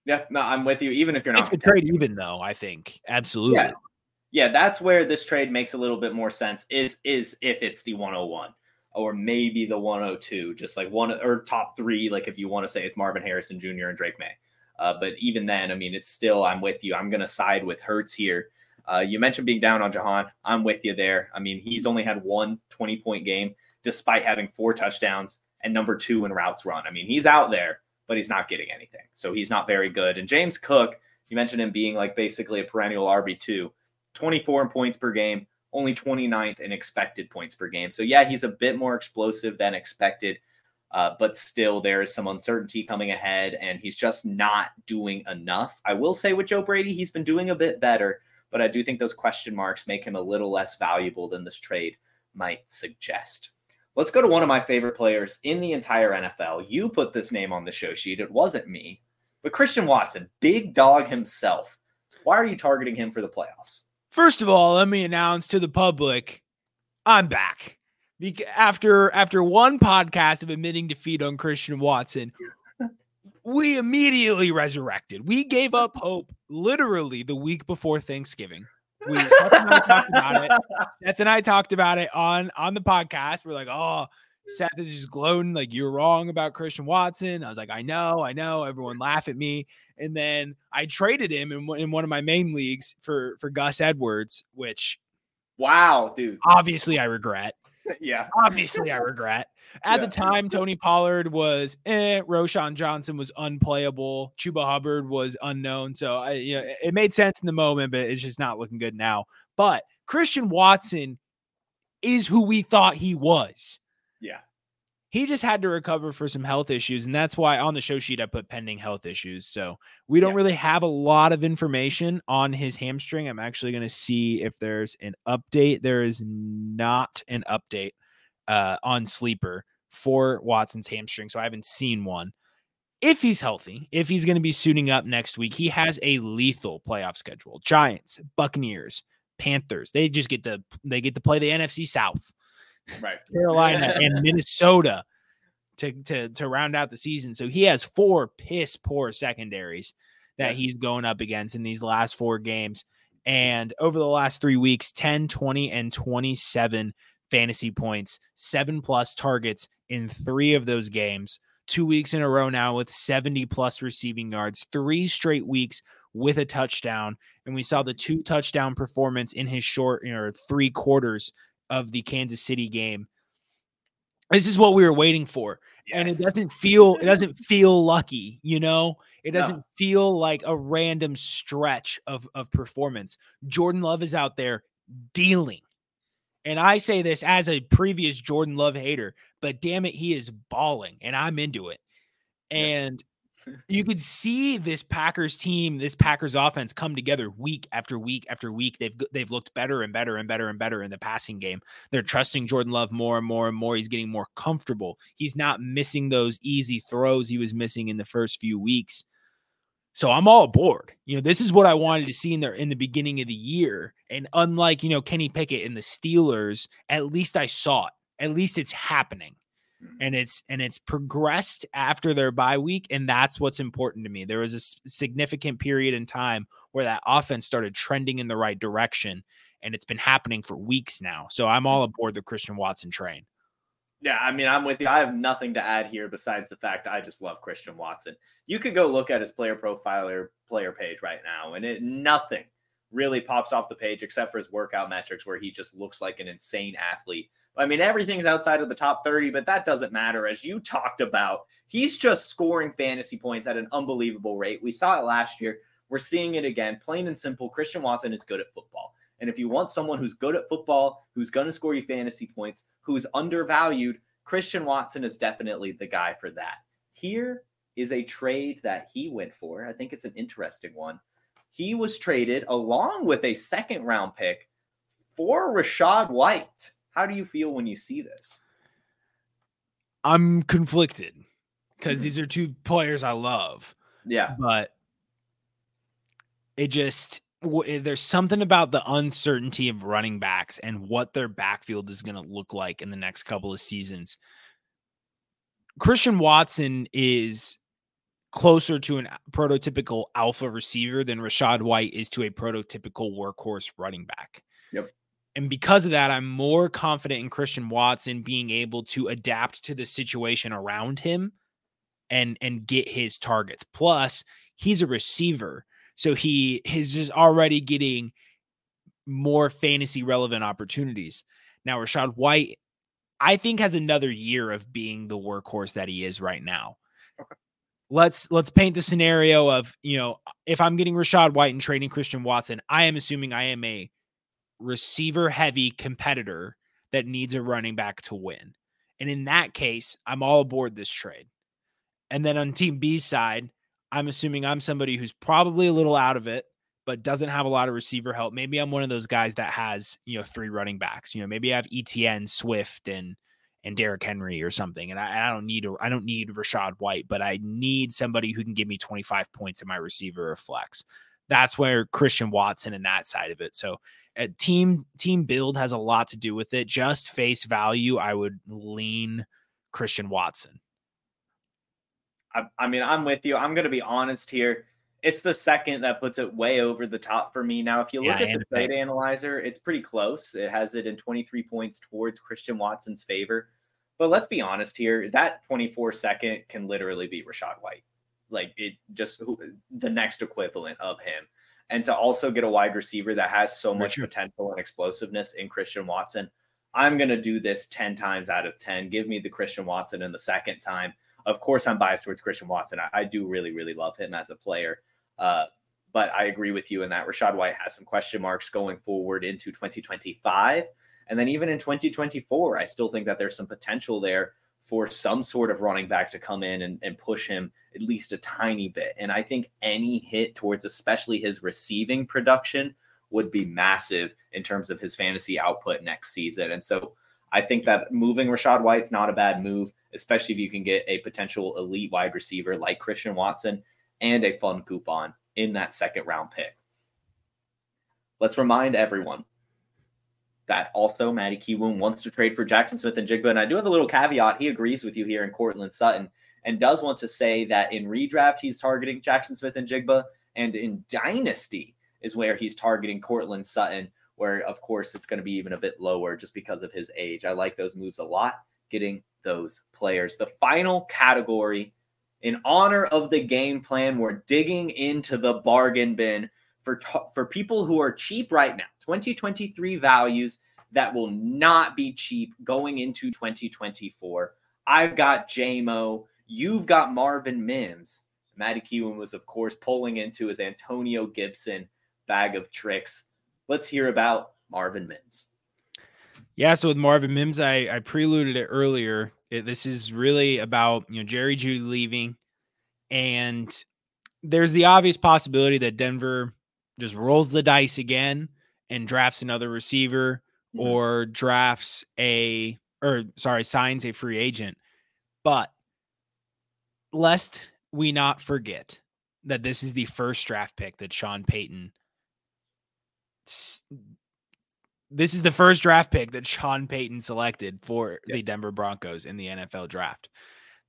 Yeah, no, I'm with you. Even if you're not,
it's a trade even though I think absolutely.
Yeah. yeah, that's where this trade makes a little bit more sense. Is is if it's the 101 or maybe the 102, just like one or top three. Like if you want to say it's Marvin Harrison Jr. and Drake Maye. Uh, but even then, I mean, it's still, I'm with you. I'm going to side with Hurts here. Uh, you mentioned being down on Jahan. I'm with you there. I mean, he's only had one 20 point game despite having four touchdowns and number two in routes run. I mean, he's out there, but he's not getting anything. So he's not very good. And James Cook, you mentioned him being like basically a perennial RB2, 24 points per game, only 29th in expected points per game. So, yeah, he's a bit more explosive than expected, uh, but still there is some uncertainty coming ahead, and he's just not doing enough. I will say with Joe Brady, he's been doing a bit better, but I do think those question marks make him a little less valuable than this trade might suggest. Let's go to one of my favorite players in the entire NFL. You put this name on the show sheet, it wasn't me, but Christian Watson, big dog himself. Why are you targeting him for the playoffs?
First of all, let me announce to the public I'm back. After after one podcast of admitting defeat on Christian Watson, we immediately resurrected. We gave up hope literally the week before Thanksgiving. We Seth and I talked about it. Seth and I talked about it on on the podcast. We're like, oh, Seth is just gloating like you're wrong about Christian Watson. I was like, I know, I know. Everyone laugh at me. And then I traded him in, in one of my main leagues for for Gus Edwards, which
wow, dude.
Obviously, I regret.
yeah,
obviously, I regret. At yeah. the time, Tony Pollard was eh, Roschon Johnson was unplayable. Chuba Hubbard was unknown. So I, you know, it made sense in the moment, but it's just not looking good now. But Christian Watson is who we thought he was.
Yeah.
He just had to recover for some health issues. And that's why on the show sheet, I put pending health issues. So we don't yeah. really have a lot of information on his hamstring. I'm actually going to see if there's an update. There is not an update uh, on Sleeper for Watson's hamstring. So I haven't seen one. If he's healthy, if he's going to be suiting up next week, he has a lethal playoff schedule. Giants, Buccaneers, Panthers. They just get to they get to play the NFC South
right.
Carolina and Minnesota to, to to round out the season. So he has four piss poor secondaries that he's going up against in these last four games. And over the last three weeks, 10, 20, and 27 fantasy points, seven plus targets in three of those games. Two weeks in a row now with 70 plus receiving yards, three straight weeks with a touchdown. And we saw the two touchdown performance in his short, you know, three quarters of the Kansas City game. This is what we were waiting for. Yes. And it doesn't feel it doesn't feel lucky, you know? It doesn't no. feel like a random stretch of of performance. Jordan Love is out there dealing. And I say this as a previous Jordan Love hater, but damn it, he is balling and I'm into it. And you could see this Packers team, this Packers offense come together week after week after week. They've they've looked better and better and better and better in the passing game. They're trusting Jordan Love more and more and more. He's getting more comfortable. He's not missing those easy throws he was missing in the first few weeks. So I'm all aboard. You know, this is what I wanted to see in there in the beginning of the year. And unlike, you know, Kenny Pickett and the Steelers, at least I saw it. At least it's happening. Mm-hmm. And it's and it's progressed after their bye week. And that's what's important to me. There was a significant period in time where that offense started trending in the right direction. And it's been happening for weeks now. So I'm all mm-hmm. aboard the Christian Watson train.
Yeah, I mean, I'm with you. I have nothing to add here besides the fact I just love Christian Watson. You could go look at his player profiler player page right now, and it nothing really pops off the page except for his workout metrics, where he just looks like an insane athlete. I mean, everything's outside of the top 30, but that doesn't matter. As you talked about, he's just scoring fantasy points at an unbelievable rate. We saw it last year. We're seeing it again. Plain and simple, Christian Watson is good at football. And if you want someone who's good at football, who's going to score you fantasy points, who's undervalued, Christian Watson is definitely the guy for that. Here is a trade that he went for. I think it's an interesting one. He was traded along with a second round pick for Rachaad White. How do you feel when you see this?
I'm conflicted because mm-hmm. these are two players I love.
Yeah.
But it just Eh, there's something about the uncertainty of running backs and what their backfield is going to look like in the next couple of seasons. Christian Watson is closer to an uh, prototypical alpha receiver than Rachaad White is to a prototypical workhorse running back.
Yep.
And because of that, I'm more confident in Christian Watson being able to adapt to the situation around him and and get his targets. Plus, he's a receiver so he is just already getting more fantasy relevant opportunities. Now, Rachaad White, I think, has another year of being the workhorse that he is right now. Okay. Let's let's paint the scenario of you know if I'm getting Rachaad White and trading Christian Watson, I am assuming I am a receiver heavy competitor that needs a running back to win. And in that case, I'm all aboard this trade. And then on team B side, I'm assuming I'm somebody who's probably a little out of it, but doesn't have a lot of receiver help. Maybe I'm one of those guys that has, you know, three running backs. You know, maybe I have ETN, Swift, and and Derrick Henry or something. And I, I don't need I don't need Rachaad White, but I need somebody who can give me 25 points in my receiver or flex. That's where Christian Watson and that side of it. So a team team build has a lot to do with it. Just face value, I would lean Christian Watson.
I, I mean, I'm with you. I'm going to be honest here. It's the second that puts it way over the top for me. Now, if you look yeah, at the trade analyzer, it's pretty close. It has it in 23 points towards Christian Watson's favor. But let's be honest here. That 24 second can literally be Rachaad White. Like it just the next equivalent of him. And to also get a wide receiver that has so much potential and explosiveness in Christian Watson, I'm going to do this 10 times out of 10. Give me the Christian Watson in the second time of course, I'm biased towards Christian Watson. I, I do really, really love him as a player. Uh, but I agree with you in that Rachaad White has some question marks going forward into 2025. And then even in 2024, I still think that there's some potential there for some sort of running back to come in and, and push him at least a tiny bit. And I think any hit towards especially his receiving production would be massive in terms of his fantasy output next season. And so I think that moving Rachaad White's not a bad move especially if you can get a potential elite wide receiver like Christian Watson and a fun coupon in that second round pick. Let's remind everyone that also Matty Kiwoom wants to trade for Jaxon Smith-Njigba. And I do have a little caveat. He agrees with you here in Courtland Sutton and does want to say that in redraft, he's targeting Jaxon Smith-Njigba. And in Dynasty is where he's targeting Courtland Sutton, where, of course, it's going to be even a bit lower just because of his age. I like those moves a lot, getting those players. The final category, in honor of the game plan, we're digging into the bargain bin for for people who are cheap right now. 2023 values that will not be cheap going into 2024. I've got JMO. You've got Marvin Mims. Matty Kiwoom was, of course, pulling into his Antonio Gibson bag of tricks. Let's hear about Marvin Mims.
Yeah, so with Marvin Mims, I, I preluded it earlier. It, this is really about you know Jerry Jeudy leaving, and there's the obvious possibility that Denver just rolls the dice again and drafts another receiver mm-hmm. or drafts a or sorry signs a free agent. But lest we not forget that this is the first draft pick that Sean Payton this is the first draft pick that Sean Payton selected for yep. the Denver Broncos in the NFL draft.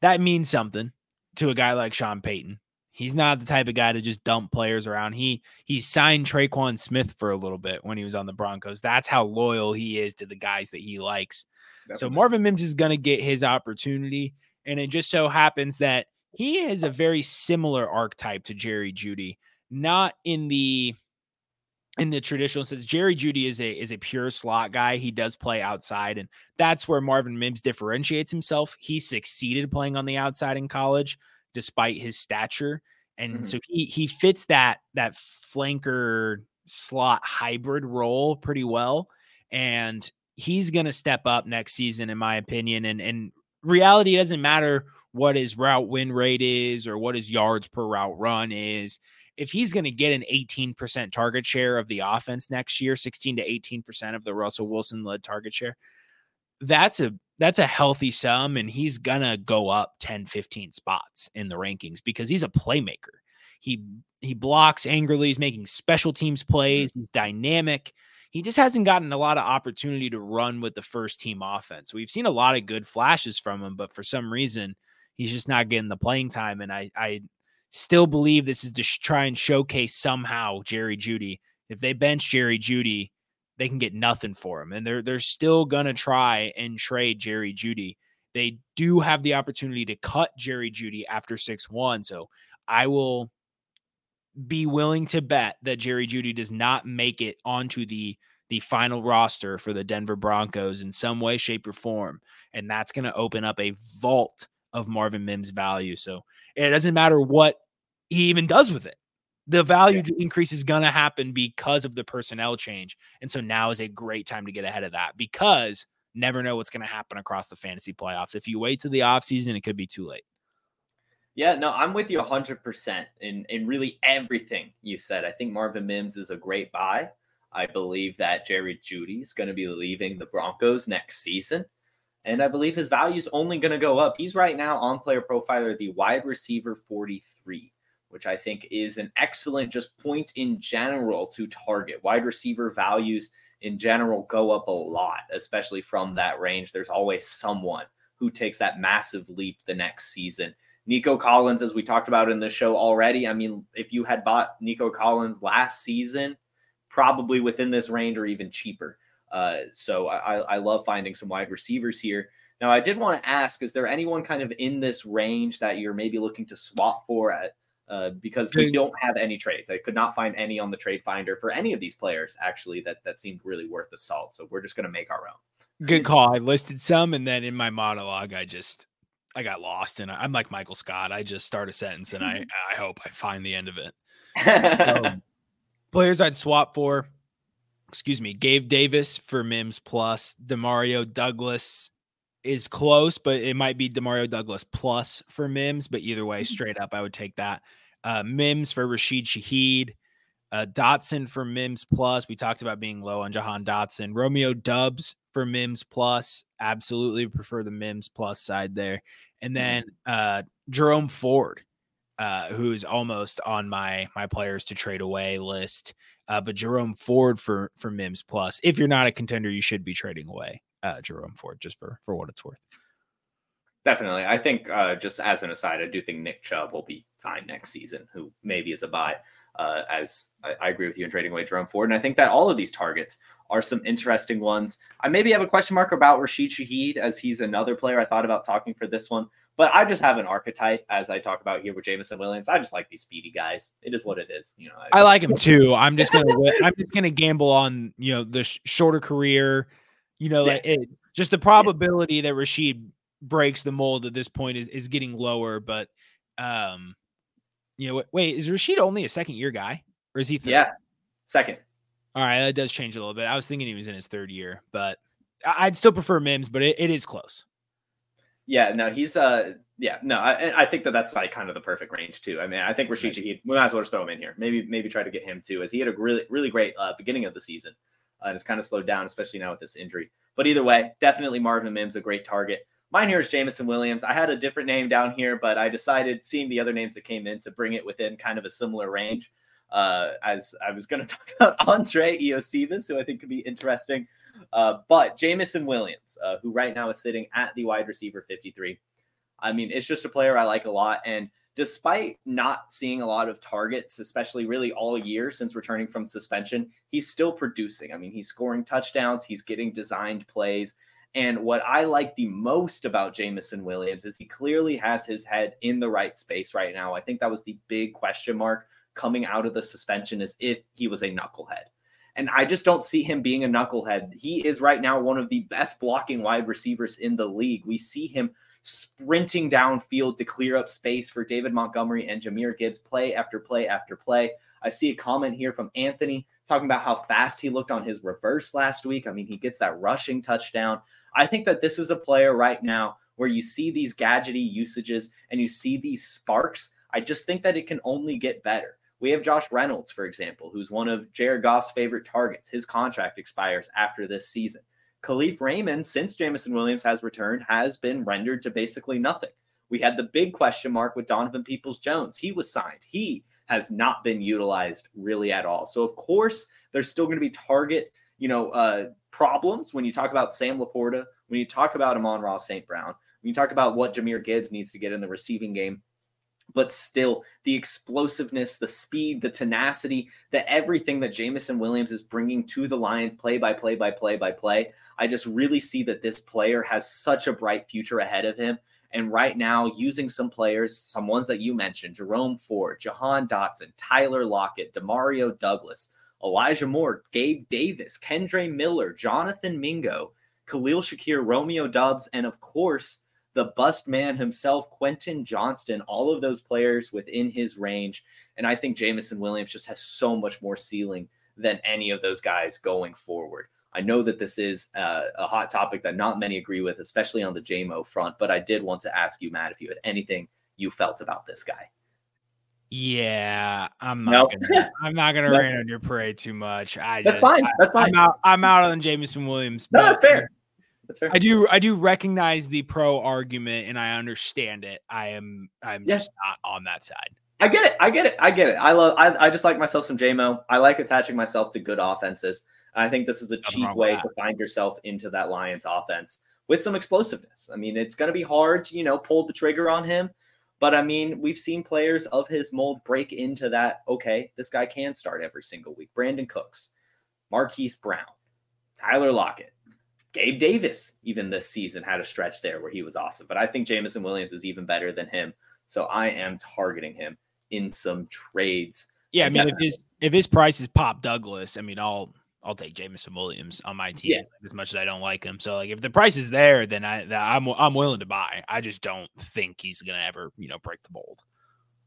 That means something to a guy like Sean Payton. He's not the type of guy to just dump players around. He he signed Tre'Quan Smith for a little bit when he was on the Broncos. That's how loyal he is to the guys that he likes. Definitely. So Marvin Mims is going to get his opportunity, and it just so happens that he is a very similar archetype to Jerry Jeudy, not in the in the traditional sense, Jerry Jeudy is a is a pure slot guy. He does play outside, and that's where Marvin Mims differentiates himself. He succeeded playing on the outside in college, despite his stature, and mm-hmm. so he he fits that that flanker slot hybrid role pretty well. And he's going to step up next season, in my opinion. And and reality doesn't matter what his route win rate is or what his yards per route run is if he's going to get an 18% target share of the offense next year, 16 to 18% of the Russell Wilson led target share, that's a that's a healthy sum and he's going to go up 10 15 spots in the rankings because he's a playmaker. He he blocks angrily, he's making special teams mm-hmm. plays, he's dynamic. He just hasn't gotten a lot of opportunity to run with the first team offense. We've seen a lot of good flashes from him, but for some reason, he's just not getting the playing time. And I I still believe this is to sh- try and showcase somehow Jerry Jeudy. If they bench Jerry Jeudy, they can get nothing for him, and they're they're still gonna try and trade Jerry Jeudy. They do have the opportunity to cut Jerry Jeudy after six one, so I will be willing to bet that Jerry Jeudy does not make it onto the the final roster for the Denver Broncos in some way, shape, or form, and that's going to open up a vault of Marvin Mims' value. So it doesn't matter what he even does with it. The value yeah. increase is going to happen because of the personnel change. And so now is a great time to get ahead of that because never know what's going to happen across the fantasy playoffs. If you wait to the offseason, it could be too late.
Yeah, no, I'm with you 100% in, in really everything you said. I think Marvin Mims is a great buy. I believe that Jerry Jeudy is going to be leaving the Broncos next season. And I believe his value is only going to go up. He's right now on player profiler, the wide receiver 43, which I think is an excellent just point in general to target. Wide receiver values in general go up a lot, especially from that range. There's always someone who takes that massive leap the next season. Nico Collins, as we talked about in the show already, I mean, if you had bought Nico Collins last season, probably within this range or even cheaper. Uh, so I, I love finding some wide receivers here. Now, I did want to ask: Is there anyone kind of in this range that you're maybe looking to swap for? At uh, because we don't have any trades. I could not find any on the trade finder for any of these players actually that that seemed really worth the salt. So we're just going to make our own.
Good call. I listed some, and then in my monologue, I just I got lost, and I'm like Michael Scott. I just start a sentence, and I I hope I find the end of it. um, players I'd swap for excuse me, Gabe Davis for Mims plus Demario Douglas is close, but it might be Demario Douglas plus for Mims. But either way, mm-hmm. straight up, I would take that. Uh, Mims for Rashid Shaheed, uh, Dotson for Mims plus. We talked about being low on Jahan Dotson. Romeo Doubs for Mims plus. Absolutely prefer the Mims plus side there. And mm-hmm. then uh, Jerome Ford, uh, who's almost on my my players to trade away list. Uh, but Jerome Ford for for Mims plus. If you're not a contender, you should be trading away uh, Jerome Ford just for for what it's worth.
Definitely, I think uh, just as an aside, I do think Nick Chubb will be fine next season. Who maybe is a buy. Uh, as I, I, agree with you in trading away Jerome Ford, and I think that all of these targets are some interesting ones. I maybe have a question mark about Rashid Shaheed as he's another player I thought about talking for this one. But I just have an archetype as I talk about here with Jameson Williams. I just like these speedy guys. It is what it is. You know,
I, I like him too. I'm just gonna I'm just gonna gamble on you know the sh- shorter career. You know, yeah. like it, just the probability yeah. that Rashid breaks the mold at this point is is getting lower. But um, you know, wait, is Rashid only a second year guy or is he?
Third? Yeah, second.
All right, that does change a little bit. I was thinking he was in his third year, but I'd still prefer Mims, but it, it is close.
Yeah, no, he's uh, yeah, no, I, I think that that's like kind of the perfect range too. I mean, I think Rashid Shaheed, we might as well just throw him in here. Maybe, maybe try to get him too, as he had a really, really great uh, beginning of the season, uh, and it's kind of slowed down, especially now with this injury. But either way, definitely Marvin Mims a great target. Mine here is Jameson Williams. I had a different name down here, but I decided, seeing the other names that came in, to bring it within kind of a similar range. Uh, as I was going to talk about Andrei Iosivas, who I think could be interesting. Uh, but Jameson Williams, uh, who right now is sitting at the wide receiver 53. I mean, it's just a player I like a lot. And despite not seeing a lot of targets, especially really all year since returning from suspension, he's still producing. I mean, he's scoring touchdowns, he's getting designed plays. And what I like the most about Jameson Williams is he clearly has his head in the right space right now. I think that was the big question mark coming out of the suspension is if he was a knucklehead. And I just don't see him being a knucklehead. He is right now one of the best blocking wide receivers in the league. We see him sprinting downfield to clear up space for David Montgomery and Jahmyr Gibbs play after play after play. I see a comment here from Anthony talking about how fast he looked on his reverse last week. I mean, he gets that rushing touchdown. I think that this is a player right now where you see these gadgety usages and you see these sparks. I just think that it can only get better. We have Josh Reynolds, for example, who's one of Jared Goff's favorite targets. His contract expires after this season. Kalif Raymond, since Jameson Williams has returned, has been rendered to basically nothing. We had the big question mark with Donovan Peoples Jones. He was signed. He has not been utilized really at all. So, of course, there's still going to be target, you know, uh, problems when you talk about Sam Laporta, when you talk about Amon-Ra St. Brown, when you talk about what Jahmyr Gibbs needs to get in the receiving game but still the explosiveness, the speed, the tenacity, the everything that Jameson Williams is bringing to the Lions play by play by play by play. I just really see that this player has such a bright future ahead of him. And right now, using some players, some ones that you mentioned, Jerome Ford, Jahan Dotson, Tyler Lockett, Demario Douglas, Elijah Moore, Gabe Davis, Kendre Miller, Jonathan Mingo, Khalil Shakir, Romeo Doubs, and of course, the bust man himself, Quentin Johnston, all of those players within his range. And I think Jameson Williams just has so much more ceiling than any of those guys going forward. I know that this is uh, a hot topic that not many agree with, especially on the JMO front, but I did want to ask you, Matt, if you had anything you felt about this guy.
Yeah, I'm not. Nope. Gonna, I'm not gonna rain on your parade too much. I
that's
just,
fine. That's fine.
I'm out. I'm out on Jameson Williams.
No, that's fair.
That's fair. I do I do recognize the pro argument and I understand it. I am I'm yeah. just not on that side.
I get it. I get it. I get it. I love I, I just like myself some JMO. I like attaching myself to good offenses. I think this is a cheap way to find yourself into that Lions offense with some explosiveness. I mean, it's going to be hard to, you know, pull the trigger on him, but I mean, we've seen players of his mold break into that. Okay, this guy can start every single week. Brandin Cooks, Marquise Brown, Tyler Lockett, Gabe Davis, even this season, had a stretch there where he was awesome. But I think Jameson Williams is even better than him. So I am targeting him in some trades.
Yeah, I mean, if his if his price is Pop Douglas, I mean, I'll I'll take Jameson Williams on my team yeah. as much as I don't like him. So like, if the price is there, then I I'm I'm willing to buy. I just don't think he's gonna ever you know break the mold.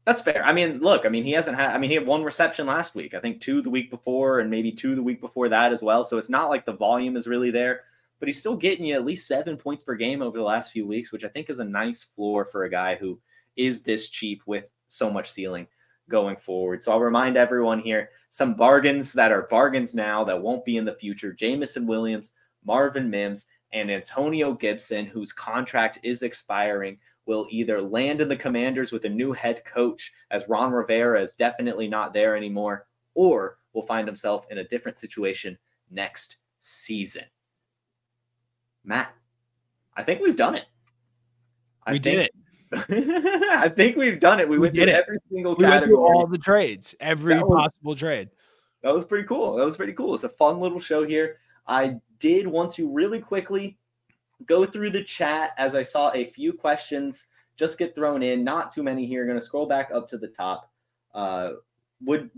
That's fair. I mean, look, I mean, he hasn't had, I mean, he had one reception last week, I think two the week before, and maybe two the week before that as well. So it's not like the volume is really there but he's still getting you at least seven points per game over the last few weeks, which I think is a nice floor for a guy who is this cheap with so much ceiling going forward. So I'll remind everyone here some bargains that are bargains now that won't be in the future. Jameson Williams, Marvin Mims, and Antonio Gibson, whose contract is expiring, will either land in the Commanders with a new head coach, as Ron Rivera is definitely not there anymore, or will find himself in a different situation next season. Matt, I think we've done it.
I we did it.
I think we've done it. We, we went through it. every single we category.
all the trades, every was, possible trade.
That was pretty cool. That was pretty cool. It's a fun little show here. I did want to really quickly go through the chat as I saw a few questions just get thrown in. Not too many here. Going to scroll back up to the top. Uh, would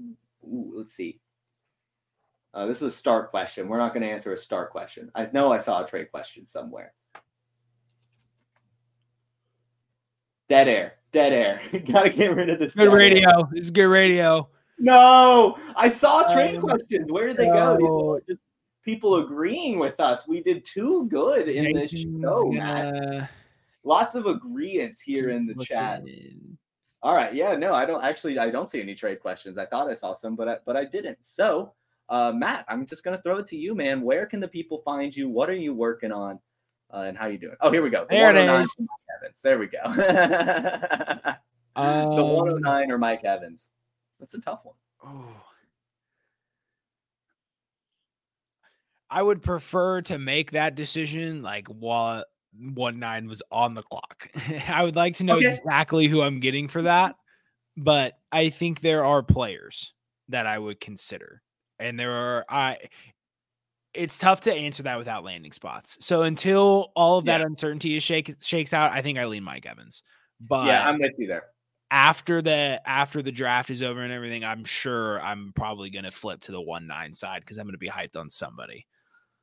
let's see. Uh, this is a start question. We're not going to answer a start question. I know I saw a trade question somewhere. Dead air. Dead air. Got to get rid of this.
Good radio. Air. This is good radio.
No, I saw trade
Um,
questions. Where did they go? Just people agreeing with us. We did too good in this show, Matt.
gonna
Lots of agreements here in the chat.
in.
All right, yeah, no, I don't actually. I don't see any trade questions. I thought I saw some, but I, but I didn't. So, uh, Matt, I'm just gonna throw it to you, man. Where can the people find you? What are you working on? Uh, and how you doing? Oh, here we go. The
There it
109
is.
from Mike Evans. There we go. the
Um,
109 or Mike Evans. That's a tough one.
Oh. I would prefer to make that decision like while one nine was on the clock. I would like to know
Okay.
exactly who I'm getting for that, but I think there are players that I would consider, and there are I. It's tough to answer that without landing spots. So until all of that uncertainty is shake shakes out, I think I lean Mike Evans. But
yeah, I'm with you there.
after the after the draft is over and everything, I'm sure I'm probably gonna flip to the one nine side because I'm gonna be hyped on somebody.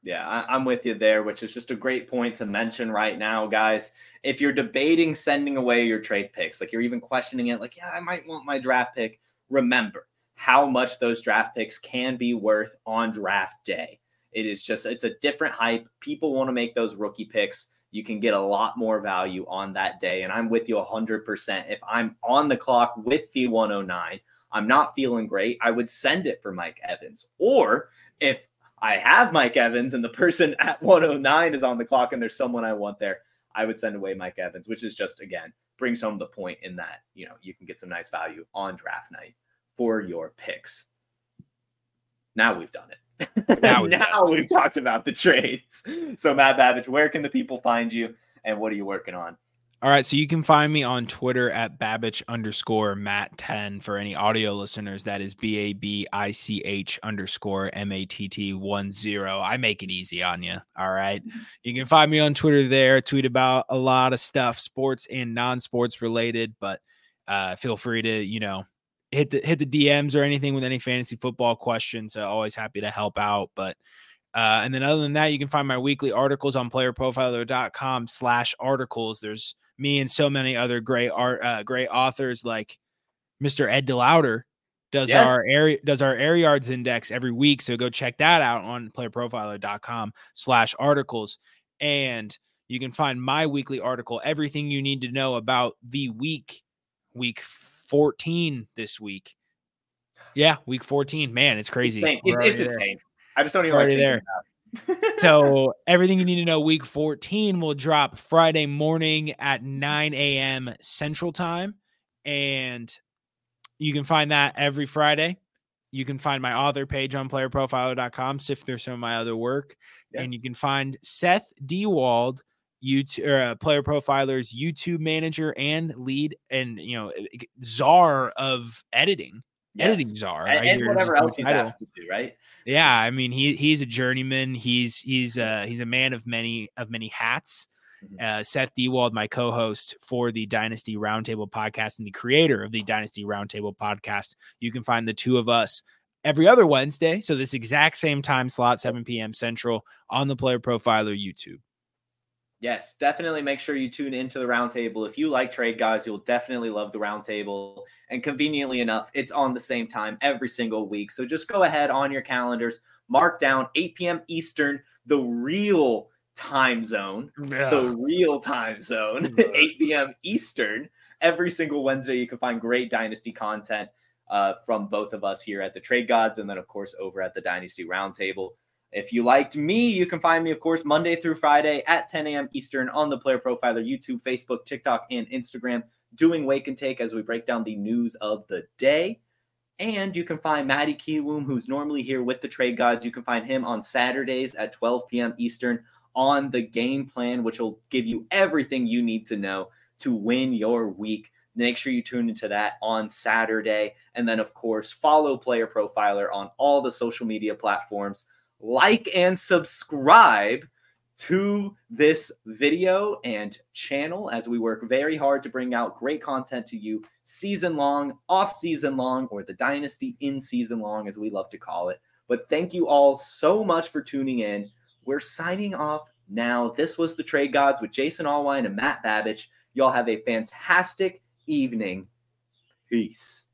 Yeah, I, I'm with you there, which is just a great point to mention right now, guys. If you're debating sending away your trade picks, like you're even questioning it, like, yeah, I might want my draft pick, remember how much those draft picks can be worth on draft day. It is just, it's a different hype. People want to make those rookie picks. You can get a lot more value on that day. And I'm with you 100%. If I'm on the clock with the 109, I'm not feeling great. I would send it for Mike Evans. Or if I have Mike Evans and the person at 109 is on the clock and there's someone I want there, I would send away Mike Evans, which is just again brings home the point in that you know you can get some nice value on draft night for your picks. Now we've done it.
Now
Now,
we've
we've, talked about the trades. So Matt Babich, where can the people find you and what are you working on?
All right, so you can find me on Twitter at Babich underscore Matt 10 for any audio listeners. That is B A B I C H underscore M A T T 1 0. I make it easy on you. All right. You can find me on Twitter there. I tweet about a lot of stuff, sports and non sports related, but uh, feel free to, you know, hit the hit the DMs or anything with any fantasy football questions. Uh, always happy to help out. But uh, and then other than that, you can find my weekly articles on playerprofiler.com slash articles. There's me and so many other great art, uh, great authors like Mr. Ed DeLauder does
Yes.
our area does our air yards index every week. So go check that out on playerprofiler.com slash articles. And you can find my weekly article, everything you need to know about the week, week 14 this week. Yeah, week 14. Man, it's crazy.
Insane. It's insane. I just don't even
Already
like
there.
thinking about it.
So everything you need to know week 14 will drop Friday morning at 9 a.m. Central Time. And you can find that every Friday. You can find my author page on playerprofiler.com, sift through some of my other work.
Yeah.
And you can find Seth Dewald, YouTube or uh, Player Profiler's YouTube manager and lead and you know czar of editing.
Yes.
Editing czar.
and, and whatever else he's asked to do, right?
Yeah, I mean he he's a journeyman. He's he's uh he's a man of many of many hats.
Mhm.
Uh, Seth Dewald, my co-host for the Dynasty Roundtable podcast and the creator of the Dynasty Roundtable podcast. You can find the two of us every other Wednesday, so this exact same time slot, 7 p.m. Central, on the Player Profiler YouTube.
Yes, definitely make sure you tune into the roundtable. If you like trade guys, you'll definitely love the roundtable. And conveniently enough, it's on the same time every single week. So just go ahead on your calendars, mark down 8 p.m. Eastern, the real time zone, the real time zone, 8 p.m. Eastern. Every single Wednesday, you can find great Dynasty content uh, from both of us here at the Trade Gods, and then, of course, over at the Dynasty Roundtable. If you liked me, you can find me, of course, Monday through Friday at 10 a.m. Eastern on the Player Profiler YouTube, Facebook, TikTok, and Instagram, doing Wake and Take as we break down the news of the day. And you can find Matty Kiwoom, who's normally here with the Trade Gods. You can find him on Saturdays at 12 p.m. Eastern on the game plan, which will give you everything you need to know to win your week. Make sure you tune into that on Saturday. And then, of course, follow Player Profiler on all the social media platforms. Like and subscribe to this video and channel as we work very hard to bring out great content to you season long, off season long, or the dynasty in season long, as we love to call it. But thank you all so much for tuning in. We're signing off now. This was the Trade Gods with Jason Allwine and Matt Babich. Y'all have a fantastic evening. Peace.